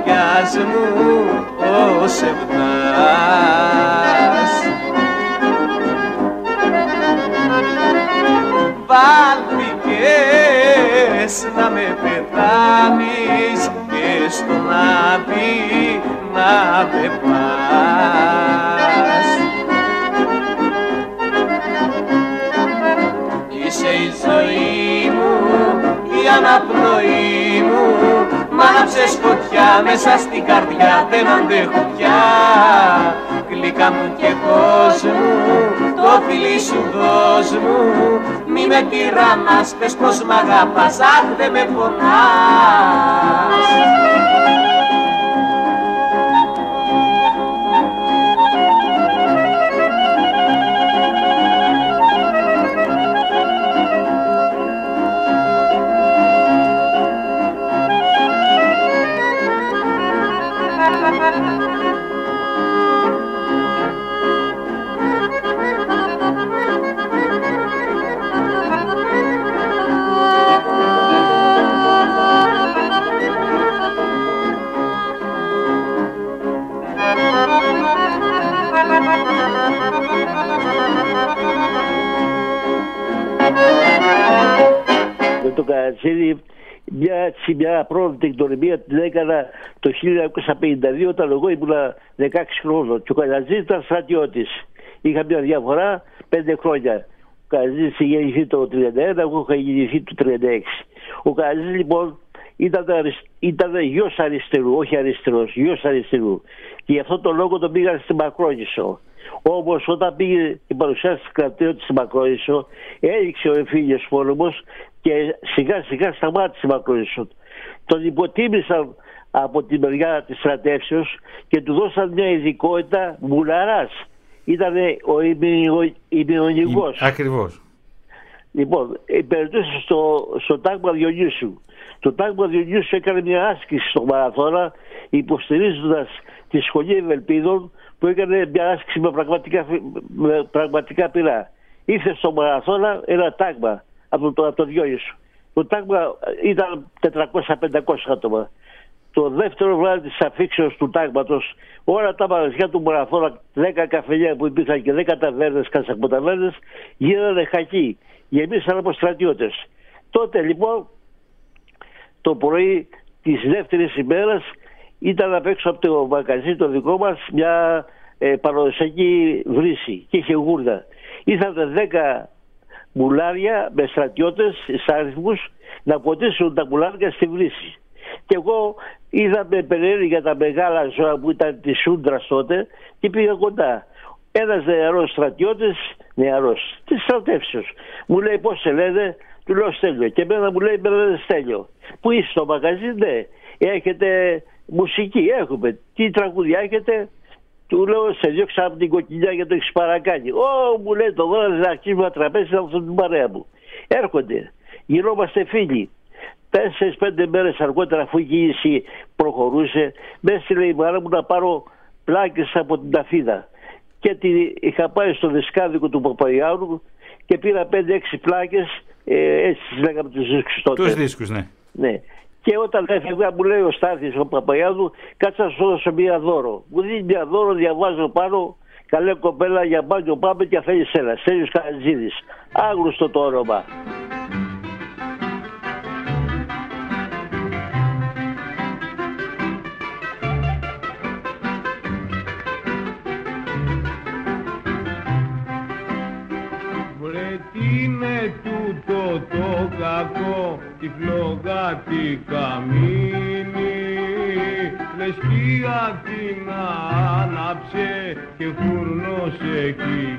καρδιάς μου ο σεβδάς. Βάλθηκες να με πεθάνεις και στον άδει να με πας. Είσαι η ζωή μου, η αναπνοή μου Μ' άναψες φωτιά μέσα στην καρδιά δεν αντέχω πια Γλυκά μου και κόσμο το φιλί σου δώσ' μου. Μη με τυραννάς πες πως μ' αγαπάς αχ δεν με πονάς μια πρώτη εκτορυμία την έκανα το 1952 όταν εγώ ήμουν 16 χρόνων και ο Καρατσίδης ήταν στρατιώτης. Είχα μια διαφορά 5 χρόνια. Ο Καρατσίδης είχε γεννηθεί το 1931, εγώ είχα γεννηθεί το 1936. Ο Καρατσίδης λοιπόν ήταν, ήταν γιος αριστερού, όχι αριστερός, γιος αριστερού. Και γι' αυτό το λόγο τον πήγαν στην Μακρόνισο. Όμως όταν πήγε η παρουσία τη κρατήριο της Μακρόνισο, έριξε ο εμφύλιος πόλεμος και σιγά σιγά σταμάτησε η Μακρόνισο. Τον υποτίμησαν από τη μεριά της στρατεύσεως και του δώσαν μια ειδικότητα μουλαρά. Ήταν ο ημιονικό. Ακριβώς. Λοιπόν, περίπτωση στο, στο τάγμα Διονύσου. Το τάγμα Διονύσου έκανε μια άσκηση στο Μαραθώνα υποστηρίζοντας τη σχολή Ευελπίδων που έκανε μια άσκηση με πραγματικά, με πραγματικά πειρά. Ήρθε στο Μαραθώνα ένα τάγμα από το, από το Διόνυσο. Το τάγμα ήταν 400-500 άτομα. Το δεύτερο βράδυ της αφήξεως του τάγματος, όλα τα μαγαζιά του μοραφόρα 10 καφενεία που υπήρχαν και 10 ταβέρνες, κασακοταβέρνε, γίνανε χακοί. Γεμίσαν από στρατιώτες. Τότε λοιπόν το πρωί της δεύτερης ημέρας ήταν απ' έξω από το μαγαζί το δικό μας μια ε, παραδοσιακή βρύση και είχε γούρδα. Ήρθαν 10 μουλάρια με στρατιώτες, σε να ποτίσουν τα μπουλάρια στη βρύση. Και εγώ είδα με τα μεγάλα ζώα που ήταν της Σούντρας τότε και πήγα κοντά. Ένας νεαρός στρατιώτης, νεαρός, της στρατεύσεως, μου λέει πώς σε λένε, του λέω Στέλιο. Και εμένα μου λέει Μπερδέ Στέλιο. Που είσαι στο μαγαζί, ναι. Έχετε μουσική, έχουμε. Τι τραγούδια έχετε, του λέω: Σε διώξα από την κοκκινιά για το έχεις παρακάνει. Ω, μου λέει το δώρο να αρχίσουμε τραπέζι να αυτό την παρέα μου. Έρχονται. Γινόμαστε φίλοι. Τέσσερι-πέντε μέρες αργότερα, αφού η κίνηση προχωρούσε, με έστειλε η μάνα μου να πάρω πλάκες από την ταφίδα. Και τη, είχα πάει στο δισκάδικο του Παπαϊάνου και πήρα 5-6 πλάκες, ε, έτσι λέγαμε τους δίσκους τότε. Τους δίσκους, ναι. ναι. Και όταν έφευγα μου λέει ο Στάθης ο Παπαγιάδου κάτσα να σου δώσω μία δώρο. Μου δίνει μία δώρο, διαβάζω πάνω καλέ κοπέλα για μπάνιο πάμε και αφέλει ένα. Στέλιος Καρατζίδης. Άγνωστο το όνομα. Τούτο το κακό φλόγα τη καμίνη. Λες κι την άναψε και φούρνωσε κι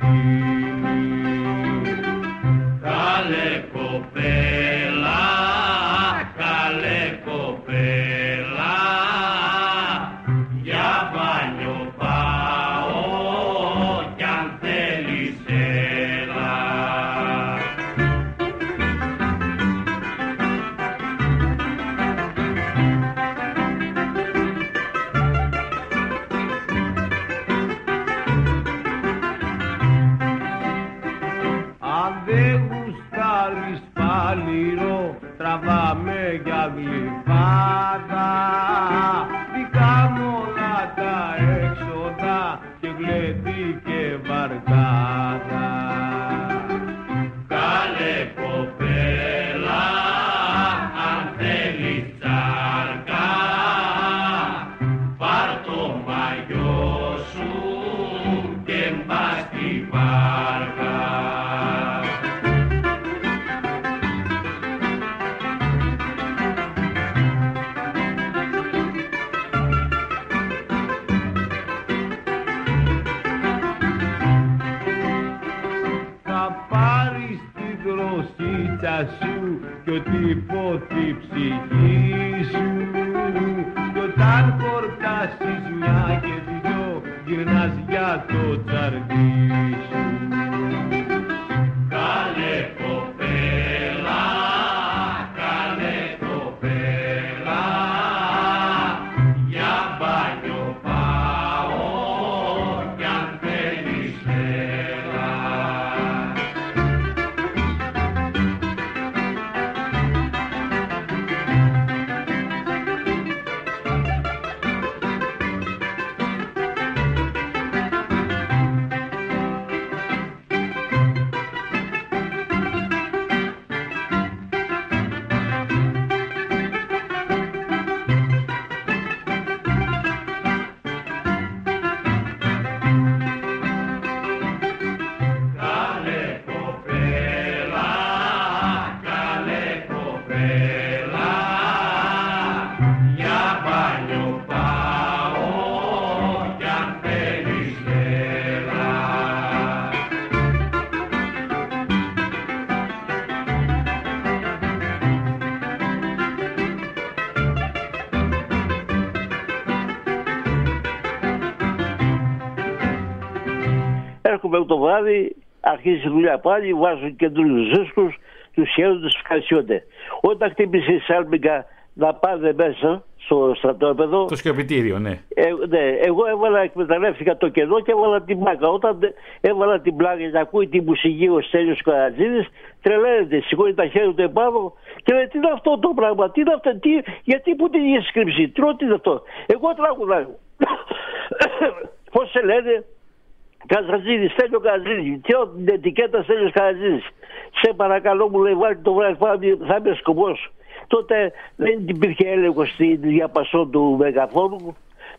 Καλέ κοπέλα, καλέ το βράδυ αρχίζει η δουλειά πάλι, βάζουν καινούριους δίσκου, τους χαίρονται, τους ευχαριστούνται. Όταν χτύπησε η Σάλμπικα να πάνε μέσα στο στρατόπεδο. Το σκεπιτήριο, ναι. Ε, ναι. Εγώ έβαλα, εκμεταλλεύτηκα το κενό και έβαλα την πλάκα. Όταν έβαλα την πλάκα και ακούει τη μουσική ο Στέλιος Καρατζίδης, τρελαίνεται, σηκώνει τα χέρια του επάνω και λέει τι είναι αυτό το πράγμα, τι είναι αυτό, τι, γιατί που την είχε σκρύψει, τρώω τι είναι αυτό. Εγώ τραγουδάω. [coughs] Πώς σε λένε, Καζατζίδη, Στέλιο Καζατζίδη. Και την ετικέτα Στέλιο Καζατζίδη. Σε παρακαλώ μου λέει, βάλει το βράδυ θα είμαι σκοπός. Τότε δεν υπήρχε έλεγχο στη διαπασό του μεγαφόρου.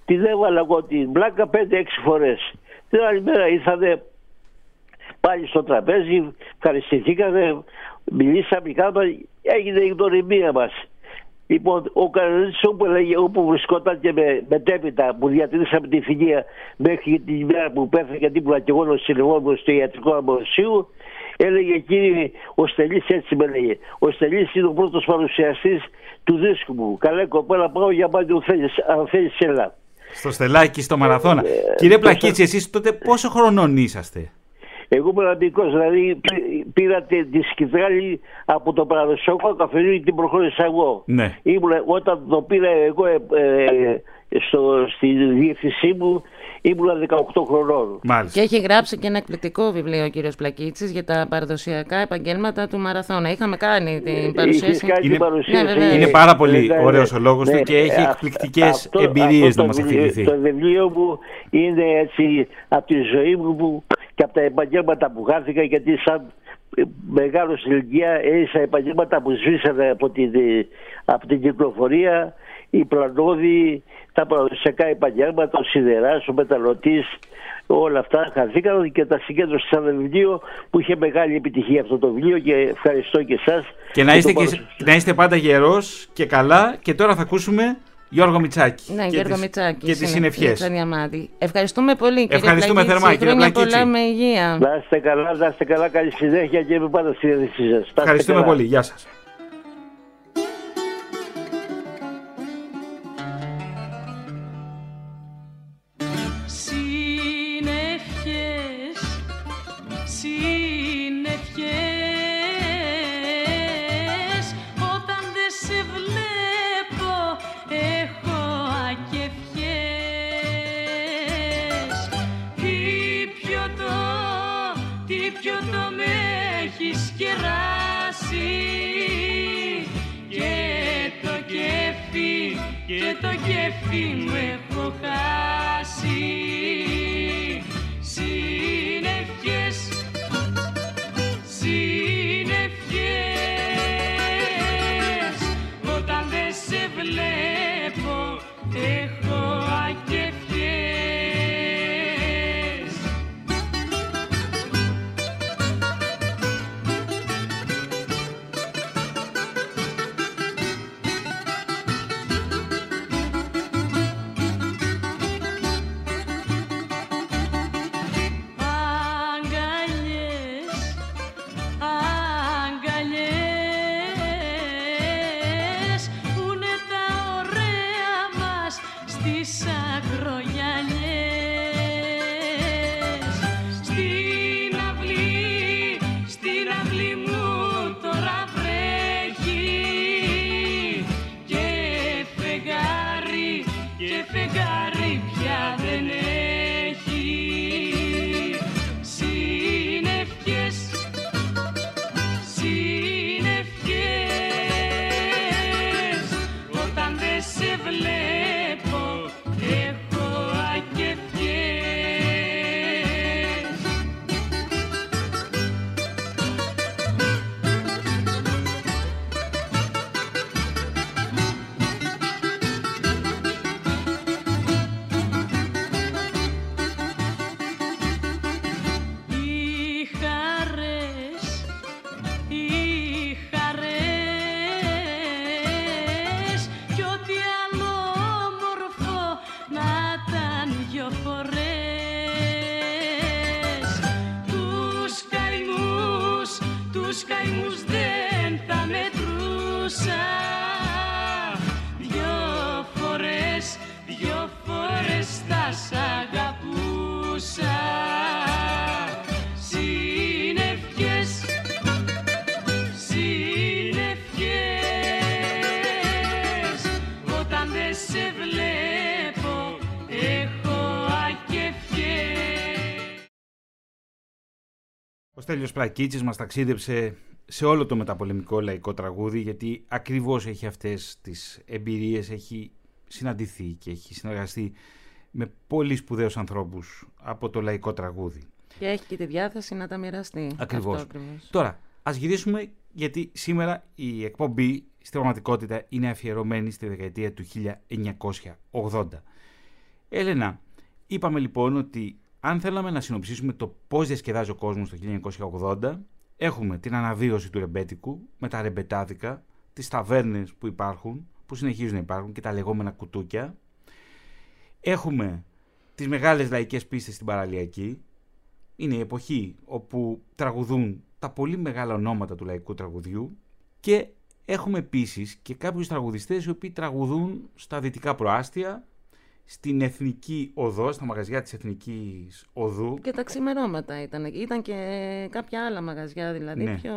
Την έβαλα εγώ την μπλάκα 5-6 φορές. Την άλλη μέρα ήρθανε πάλι στο τραπέζι, ευχαριστηθήκανε, μιλήσαμε, κάναμε, έγινε η γνωριμία μας. Λοιπόν, ο Καραλίτης όπου, έλεγε, όπου βρισκόταν και με, μετέπειτα που διατηρήσαμε τη φυγεία μέχρι την ημέρα που πέθανε γιατί ήμουν και εγώ συνεχόμενο στο ιατρικό αμοσίου, έλεγε κύριε, ο Στελής έτσι με έλεγε. Ο Στελής είναι ο πρώτος παρουσιαστής του δίσκου μου. Καλέ κοπέλα πάω για πάντα αν θέλεις έλα. Στο στελάκι, στο μαραθώνα. Ε, Κύριε Πλακίτση, εσείς τότε πόσο χρονών είσαστε; Εγώ ήμουν δηλαδή πήρα τη σκητράλη από το παραδοσιακό καφενείο και την προχώρησα εγώ. Ναι. όταν το πήρα εγώ ε, ε, στο, στη διεύθυνσή μου ήμουν 18 χρονών. Μάλιστα. Και έχει γράψει και ένα εκπληκτικό βιβλίο ο κύριος Πλακίτσης για τα παραδοσιακά επαγγέλματα του Μαραθώνα. Είχαμε κάνει την παρουσίαση. είναι, παρουσίαση. Ναι, είναι πάρα πολύ ναι, ωραίος ο λόγος ναι, του και έχει εκπληκτικές εμπειρίες να μας αφηγηθεί. Το βιβλίο μου είναι έτσι από τη ζωή μου και από τα επαγγέλματα που χάθηκα γιατί σαν μεγάλος ηλικία έζησα επαγγέλματα που σβήσανε από την, από την κυκλοφορία, η πλανόδη, τα παραδοσιακά επαγγέλματα, ο σιδεράς, ο μεταλλωτής, όλα αυτά χαθήκαν και τα συγκέντρωσα σε ένα βιβλίο που είχε μεγάλη επιτυχία αυτό το βιβλίο και ευχαριστώ και εσάς. Και να είστε, και, να είστε πάντα γερός και καλά και τώρα θα ακούσουμε Γιώργο Μιτσάκη. Ναι, Γιώργο τις, Μιτσάκη. Και τις συνευχέ. Ευχαριστούμε πολύ, κύριε Ευχαριστούμε θερμά, κύριε Χρόνια πολλά με υγεία. Να είστε καλά, να είστε καλά, καλή συνέχεια και με πάντα στη διαδικασία σα. Ευχαριστούμε πολύ. Γεια σας. Κι το με έχει κεράσει και το κέφι, και το κέφι μου έχω χάσει. Στέλιος Πλακίτσης μας ταξίδεψε σε όλο το μεταπολεμικό λαϊκό τραγούδι γιατί ακριβώς έχει αυτές τις εμπειρίες, έχει συναντηθεί και έχει συνεργαστεί με πολύ σπουδαίους ανθρώπους από το λαϊκό τραγούδι. Και έχει και τη διάθεση να τα μοιραστεί. Ακριβώς. Τώρα, ας γυρίσουμε γιατί σήμερα η εκπομπή στην πραγματικότητα είναι αφιερωμένη στη δεκαετία του 1980. Έλενα, είπαμε λοιπόν ότι αν θέλαμε να συνοψίσουμε το πώς διασκεδάζει ο κόσμος το 1980, έχουμε την αναβίωση του ρεμπέτικου με τα ρεμπετάδικα, τις ταβέρνες που υπάρχουν, που συνεχίζουν να υπάρχουν και τα λεγόμενα κουτούκια. Έχουμε τις μεγάλες λαϊκές πίστες στην παραλιακή. Είναι η εποχή όπου τραγουδούν τα πολύ μεγάλα ονόματα του λαϊκού τραγουδιού και έχουμε επίσης και κάποιους τραγουδιστές οι οποίοι τραγουδούν στα δυτικά προάστια, στην Εθνική Οδό, στα μαγαζιά της Εθνικής Οδού. Και τα ξημερώματα ήταν. Ήταν και κάποια άλλα μαγαζιά, δηλαδή Ναι. πιο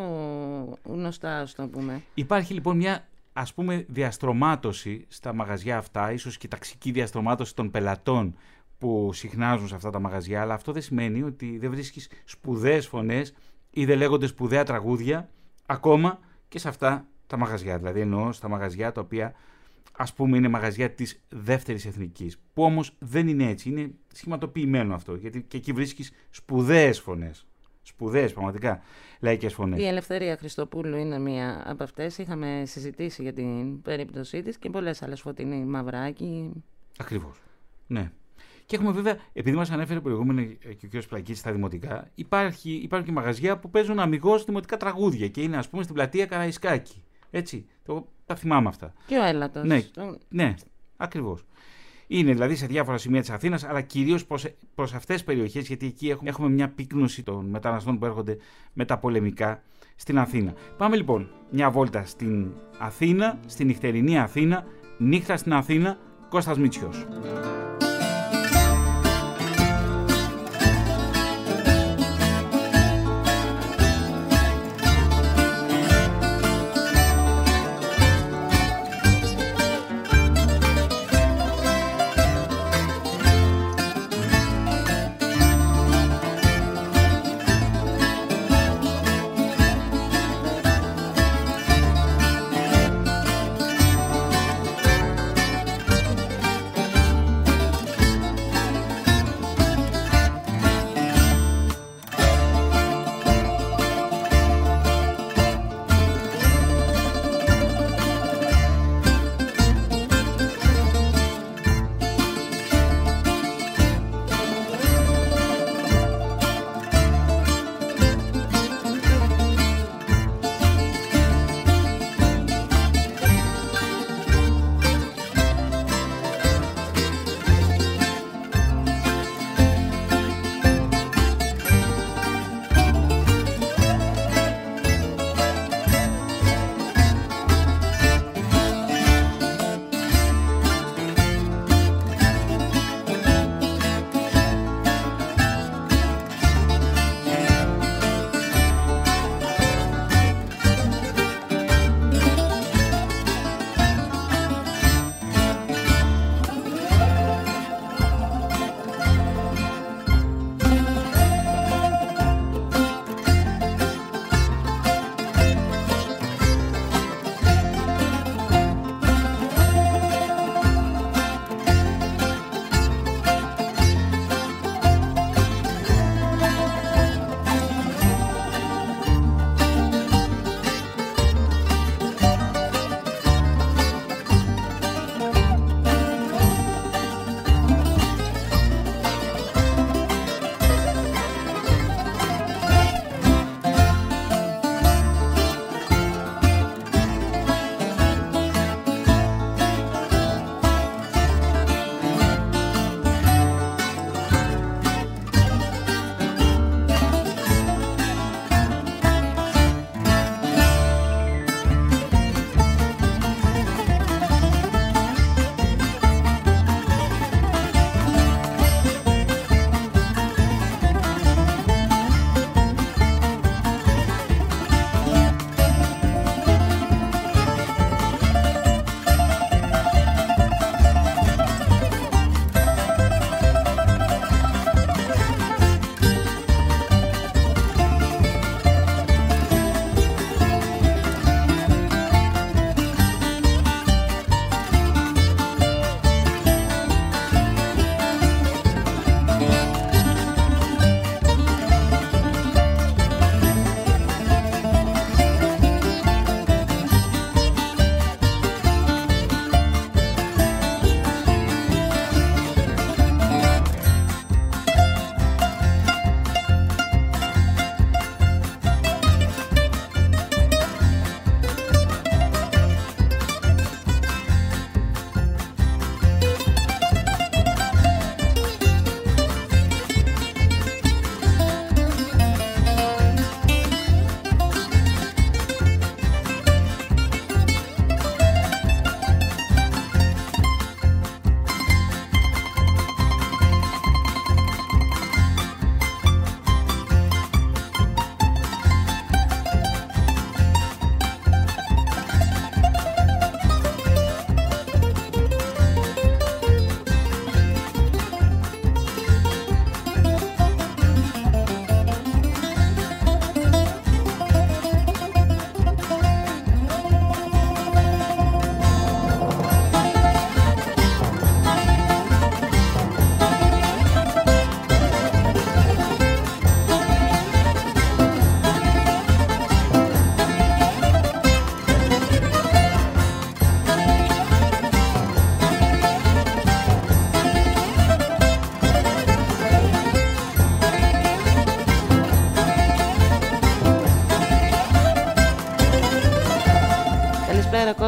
γνωστά, ας το πούμε. Υπάρχει λοιπόν μια ας πούμε διαστρωμάτωση στα μαγαζιά αυτά, ίσως και ταξική διαστρωμάτωση των πελατών που συχνάζουν σε αυτά τα μαγαζιά, αλλά αυτό δεν σημαίνει ότι δεν βρίσκεις σπουδαίες φωνές ή δεν λέγονται σπουδαία τραγούδια ακόμα και σε αυτά τα μαγαζιά. Δηλαδή εννοώ στα μαγαζιά τα οποία ας πούμε είναι μαγαζιά της δεύτερης εθνικής, που όμως δεν είναι έτσι, είναι σχηματοποιημένο αυτό, γιατί και εκεί βρίσκεις σπουδαίες φωνές. Σπουδαίες πραγματικά λαϊκές φωνές. Η Ελευθερία Χριστοπούλου είναι μία από αυτές. Είχαμε συζητήσει για την περίπτωσή της και πολλές άλλες φωτεινή μαυράκι. Ακριβώς. Ναι. Και έχουμε βέβαια, επειδή μας ανέφερε προηγούμενα και ο κ. Πλακίτη στα δημοτικά, υπάρχει, υπάρχουν και μαγαζιά που παίζουν αμυγός δημοτικά τραγούδια και είναι, ας πούμε, στην πλατεία Καραϊσκάκη. Έτσι. Το, τα θυμάμαι αυτά. Και ο Έλατος. Ναι. Το- Ναι, ακριβώς. Είναι δηλαδή σε διάφορα σημεία της Αθήνας, αλλά κυρίως προς αυτές τις περιοχές, γιατί εκεί έχουμε, έχουμε μια πύκνωση των μεταναστών που έρχονται με τα πολεμικά στην Αθήνα. Πάμε λοιπόν μια βόλτα στην Αθήνα, στην νυχτερινή Αθήνα, νύχτα στην Αθήνα, Κώστας Μίτσιος.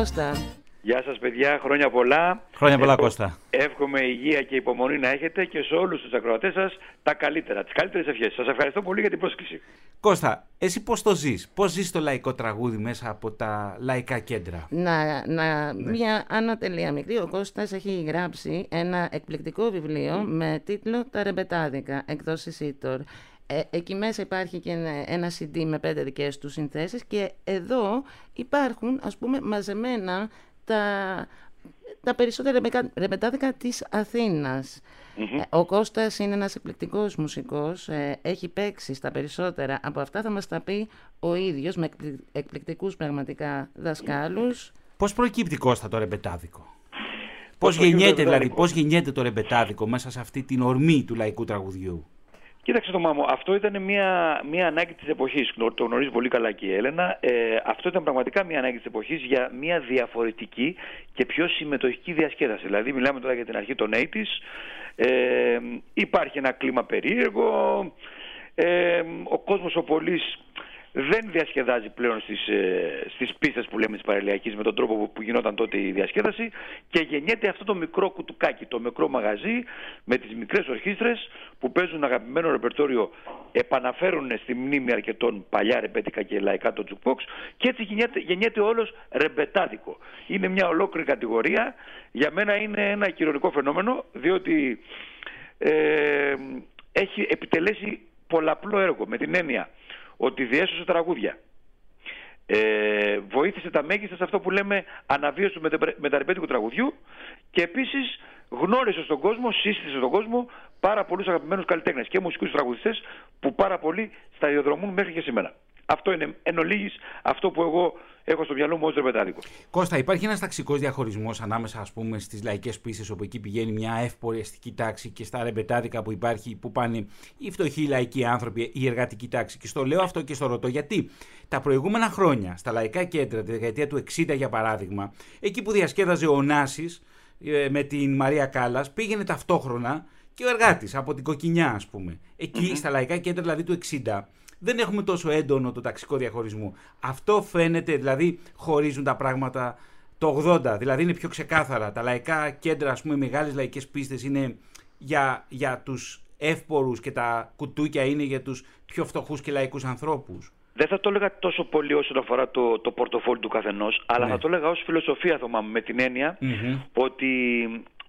Κώστα. Γεια σας παιδιά, χρόνια πολλά. Χρόνια πολλά Κώστα. Εύχομαι υγεία και υπομονή να έχετε και σε όλους τους ακροατές σας τα καλύτερα, τις καλύτερες ευχές. Σας ευχαριστώ πολύ για την πρόσκληση. Κώστα, εσύ πώς το ζεις, πώς ζεις το λαϊκό τραγούδι μέσα από τα λαϊκά κέντρα; Να, να, Μια ανατελεία μικρή. Ο Κώστας έχει γράψει ένα εκπληκτικό βιβλίο με τίτλο «Τα ρεμπετάδικα» εκτός Ισίτορ. Ε, εκεί μέσα υπάρχει και ένα, ένα CD με πέντε δικές τους συνθέσεις και εδώ υπάρχουν ας πούμε μαζεμένα τα, τα περισσότερα ρεμπετάδικα της αθηνας Ο Κώστας είναι ένας εκπληκτικός μουσικός, ε, έχει παίξει στα περισσότερα από αυτά, θα μας τα πει ο ίδιος με εκπληκτικούς πραγματικά δασκάλους. Πώς προκύπτει Κώστα το ρεμπετάδικο; Πώς γεννιέται δηλαδή, πώς γεννιέται το ρεμπετάδικο μέσα σε αυτή την ορμή του λαϊκού τραγουδιού; Κοίταξε το μάμο, αυτό ήταν μια, μια ανάγκη της εποχής, το γνωρίζει πολύ καλά και η Έλενα. Ε, αυτό ήταν πραγματικά μια ανάγκη της εποχής για μια διαφορετική και πιο συμμετοχική διασκέδαση. Δηλαδή μιλάμε τώρα για την αρχή των 80's, ε, υπάρχει ένα κλίμα περίεργο, ε, ο κόσμος ο πολύς δεν διασκεδάζει πλέον στις, ε, στις πίστες που λέμε της παραλιακής με τον τρόπο που γινόταν τότε η διασκέδαση και γεννιέται αυτό το μικρό κουτουκάκι, το μικρό μαγαζί με τις μικρές ορχήστρες που παίζουν αγαπημένο ρεπερτόριο, επαναφέρουν στη μνήμη αρκετών παλιά ρεμπέτικα και λαϊκά το τζουκπόξ και έτσι γεννιέται, γεννιέται όλος ρεμπετάδικο. Είναι μια ολόκληρη κατηγορία, για μένα είναι ένα κοινωνικό φαινόμενο διότι ε, έχει επιτελέσει πολλαπλό έργο με την έννοια ότι διέσωσε τραγούδια. Ε, βοήθησε τα μέγιστα σε αυτό που λέμε αναβίωση του μεταρρυπέτικου τραγουδιού και επίσης γνώρισε στον κόσμο, σύστησε στον κόσμο πάρα πολλούς αγαπημένους καλλιτέχνες και μουσικούς τραγουδιστές που πάρα πολλοί σταδιοδρομούν μέχρι και σήμερα. Αυτό είναι εν ολίγης αυτό που εγώ έχω στο μυαλό μου ως ρεπετάδικο. Κώστα, υπάρχει ένας ταξικός διαχωρισμός ανάμεσα ας πούμε, στις λαϊκές πίστες, όπου εκεί πηγαίνει μια εύπορη αστική τάξη, και στα ρεμπετάδικα που υπάρχει, που πάνε οι φτωχοί λαϊκοί άνθρωποι, η εργατική τάξη. Και στο λέω αυτό και στο ρωτώ γιατί τα προηγούμενα χρόνια, στα λαϊκά κέντρα, τη δεκαετία του 60 για παράδειγμα, εκεί που διασκέδαζε ο Νάσης ε, με την Μαρία Κάλλας, πήγαινε ταυτόχρονα και ο εργάτης από την Κοκκινιά, ας πούμε. στα λαϊκά κέντρα δηλαδή του 60 δεν έχουμε τόσο έντονο το ταξικό διαχωρισμό. Αυτό φαίνεται, δηλαδή χωρίζουν τα πράγματα το 80, δηλαδή είναι πιο ξεκάθαρα. Τα λαϊκά κέντρα, ας πούμε, οι μεγάλες λαϊκές πίστες είναι για, για τους εύπορους και τα κουτούκια είναι για τους πιο φτωχούς και λαϊκούς ανθρώπους. Δεν θα το έλεγα τόσο πολύ όσον αφορά το, το πορτοφόλι του καθενός, αλλά ναι. θα το έλεγα ως φιλοσοφία, Θωμά, με την εννοια ότι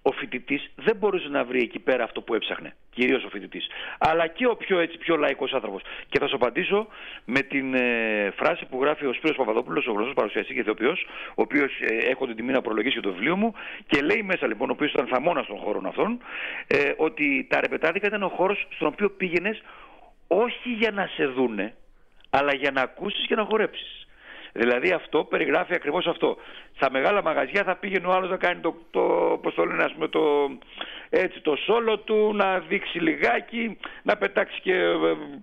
ο φοιτητής δεν μπορούσε να βρει εκεί πέρα αυτό που έψαχνε. Κυρίως ο φοιτητής. Αλλά και ο πιο, έτσι, πιο λαϊκός άνθρωπος. Και θα σου απαντήσω με την ε, φράση που γράφει ο Σπύρος Παπαδόπουλος, ο γνωστός παρουσιαστής και ηθοποιός, ο οποίος ε, έχω την τιμή να προλογίσει το βιβλίο μου. Και λέει μέσα λοιπόν, ο οποίος ήταν θαμώνας των χώρων αυτών, ε, ότι τα ρεπετάδικα ήταν ο χώρος στον οποίο πήγαινες όχι για να σε δούνε, αλλά για να ακούσεις και να χορέψεις. Δηλαδή αυτό περιγράφει ακριβώς αυτό. Στα μεγάλα μαγαζιά θα πήγαινε ο άλλος να κάνει το, το, πώς το λένε, πούμε, το, έτσι, το σόλο του, να δείξει λιγάκι, να πετάξει και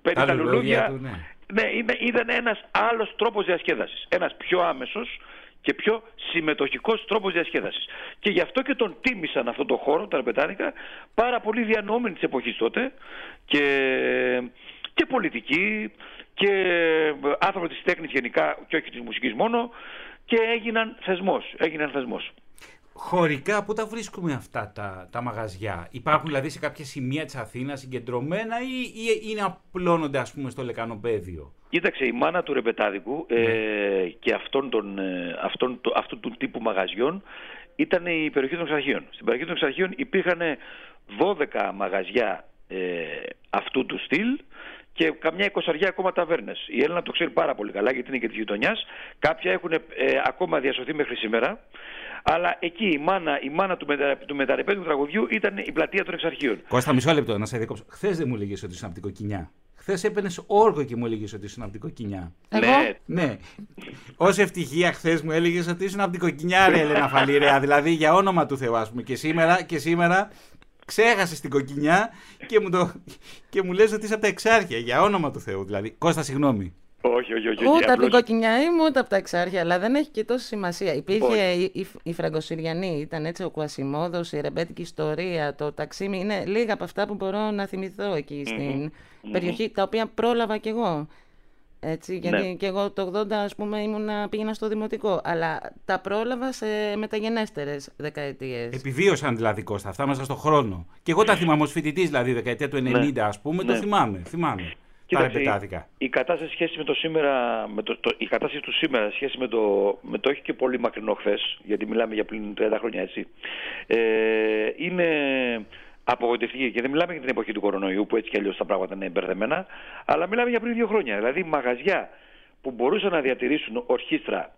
ε, τα λουλούδια. ναι. ναι, ήταν ένας άλλος τρόπος διασκέδασης. Ένας πιο άμεσος και πιο συμμετοχικός τρόπος διασκέδασης. Και γι' αυτό και τον τίμησαν αυτό το χώρο, τα ρεπετάνικα, πάρα πολύ διανοούμενοι της εποχής τότε και, και πολιτικοί και ε, άνθρωποι της τέχνης γενικά και όχι της μουσικής μόνο και έγιναν θεσμός, έγιναν θεσμός. Χωρικά, πού τα βρίσκουμε αυτά τα, τα μαγαζιά; Υπάρχουν δηλαδή σε κάποια σημεία της Αθήνας συγκεντρωμένα ή, ή είναι απλώνονται ας πούμε στο λεκανοπέδιο; Κοίταξε, η μάνα του ρεπετάδικου ε, ναι. και αυτών των, ε, αυτών, το, αυτού του τύπου μαγαζιών ήταν η περιοχή των Εξαρχείων. Στην περιοχή των Εξαρχείων υπήρχαν 12 μαγαζιά ε, αυτού του στυλ και καμιά εικοσαριά ακόμα ταβέρνες. Η Έλληνα το ξέρει πάρα πολύ καλά γιατί είναι και της γειτονιάς. Κάποια έχουν ε, ακόμα διασωθεί μέχρι σήμερα. Αλλά εκεί η μάνα, η μάνα του, μετα, του μεταρρεπέτου τραγουδιού ήταν η πλατεία των εξαρχείων. Κώστα, μισό λεπτό να σε διακόψω. Χθες δεν μου έλεγε ότι ήσουν από την κοκκινιά. Χθες έπαιρνες όργο και μου έλεγε ότι ήσουν από την κοκκινιά. Ναι. ναι. Ω ευτυχία, χθες μου έλεγες ότι ήσουν από την κοκκινιά, ρε Ελένα Φαλήρεα. [laughs] δηλαδή για όνομα του Θεού, ας πούμε. Και σήμερα, και σήμερα ξέχασες την κοκκινιά και μου, το... και μου λες ότι είσαι από τα εξάρχεια, για όνομα του Θεού δηλαδή. Κώστα, συγγνώμη. Όχι, όχι, όχι. Ούτε από την κοκκινιά είμαι, ούτε από τα εξάρχεια, αλλά δεν έχει και τόσο σημασία. Υπήρχε η, η, η Φραγκοσυριανή, ήταν έτσι ο Κουασιμόδος, η ρεμπέτικη ιστορία, το ταξίμι. Είναι λίγα από αυτά που μπορώ να θυμηθώ εκεί στην περιοχή, τα οποία πρόλαβα κι εγώ. Έτσι, γιατί Ναι. και εγώ το 80 ας πούμε ήμουνα, πήγαινα στο δημοτικό, αλλά τα πρόλαβα σε μεταγενέστερες δεκαετίες. Επιβίωσαν δηλαδή Κώστα, αυτά μέσα στον χρόνο. Και εγώ τα θυμάμαι ως φοιτητής, δηλαδή δεκαετία του 90, ας πούμε, το Ναι. θυμάμαι. θυμάμαι. τα Κοίταξε, ρεπετάδικα. η, η κατάσταση σχέση με το σήμερα, με το, το- η κατάσταση του σήμερα σε σχέση με το, με το όχι και πολύ μακρινό χθες, γιατί μιλάμε για πλήν 30 χρόνια έτσι, ε, είναι απογοητευτική. Και δεν μιλάμε για την εποχή του κορονοϊού που έτσι κι αλλιώς τα πράγματα είναι μπερδεμένα, αλλά μιλάμε για πριν δύο χρόνια. Δηλαδή μαγαζιά που μπορούσαν να διατηρήσουν ορχήστρα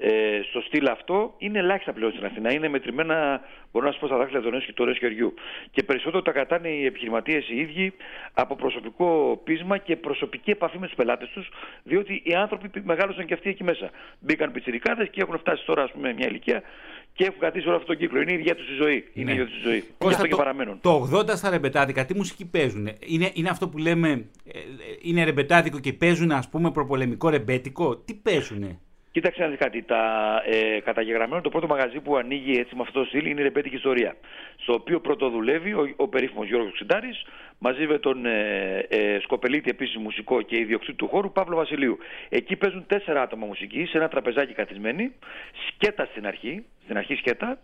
ε, στο στυλ αυτό είναι ελάχιστα πλέον στην Αθήνα. Είναι μετρημένα, μπορώ να σα πω, στα δάχτυλα του ενός και του ενός χεριού. Και περισσότερο τα κρατάνε οι επιχειρηματίες οι ίδιοι από προσωπικό πείσμα και προσωπική επαφή με τους πελάτες τους, διότι οι άνθρωποι πι- μεγάλωσαν και αυτοί εκεί μέσα. Μπήκαν πιτσιρικάδες και έχουν φτάσει τώρα, ας πούμε, μια ηλικία και έχουν κρατήσει όλο αυτόν τον κύκλο. Είναι η ίδια τους η ζωή. Είναι Ναι. η ίδια τους η ζωή. Και Κώστα, αυτό και το, παραμένουν. το 80 στα ρεμπετάδικα, τι μουσική παίζουν; Είναι, είναι αυτό που λέμε, ε, ε, είναι ρεμπετάδικο και παίζουν ας πούμε προπολεμικό ρεμπέτικο; Τι παίζουνε; Κοίταξε να δεις κάτι. Τα, ε, καταγεγραμμένο το πρώτο μαγαζί που ανοίγει έτσι με αυτό το στυλ είναι η Ρεμπέτικη Ιστορία. Στο οποίο πρωτοδουλεύει ο, ο περίφημος Γιώργος Ξιντάρης μαζί με τον ε, ε, σκοπελίτη επίσης μουσικό και ιδιοκτήτη του χώρου Παύλο Βασιλείου. Εκεί παίζουν τέσσερα άτομα μουσική σε ένα τραπεζάκι καθισμένοι. Σκέτα στην αρχή, στην αρχή σκέτα.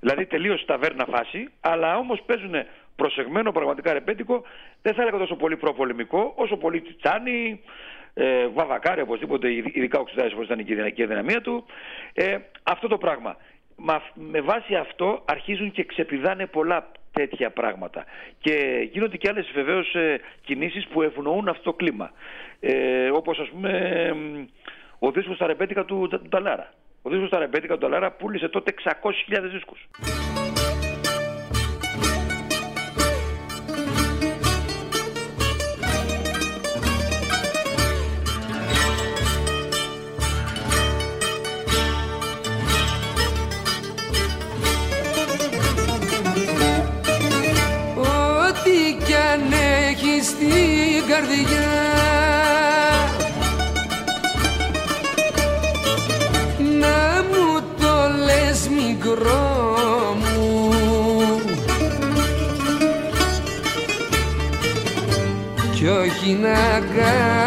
Δηλαδή τελείως ταβέρνα φάση, αλλά όμως παίζουν προσεγμένο πραγματικά ρεμπέτικο. Δεν θα έλεγα τόσο πολύ προπολεμικό, όσο πολύ τσιτσάνι, ε, βαβακάρι οπωσδήποτε, ειδ- ειδικά ο Ξηδάρης όπως ήταν και η δυναμική δυναμία του. Ε, αυτό το πράγμα. Μα, με βάση αυτό αρχίζουν και ξεπηδάνε πολλά τέτοια πράγματα. Και γίνονται και άλλες βεβαίως ε, κινήσεις που ευνοούν αυτό το κλίμα. Ε, όπως ας πούμε εμ, ο δίσκος στα ρεμπέτικα του, του Ταλάρα. Ο δίσκος στα ρεμπέτικα του Ταλάρα πούλησε τότε 600.000 δίσκους. Καρδιά. Να μου το λες μικρό μου. Κι όχι να κάθε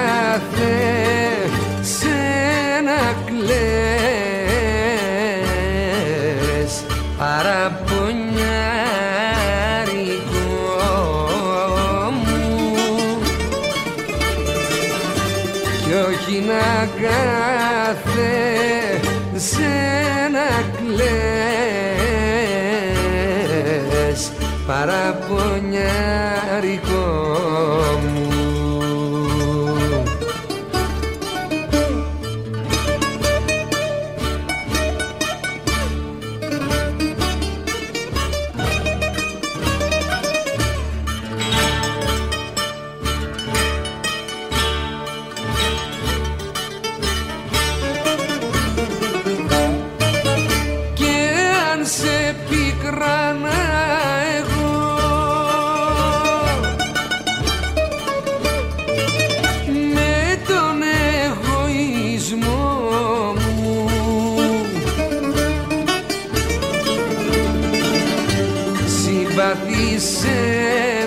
sin.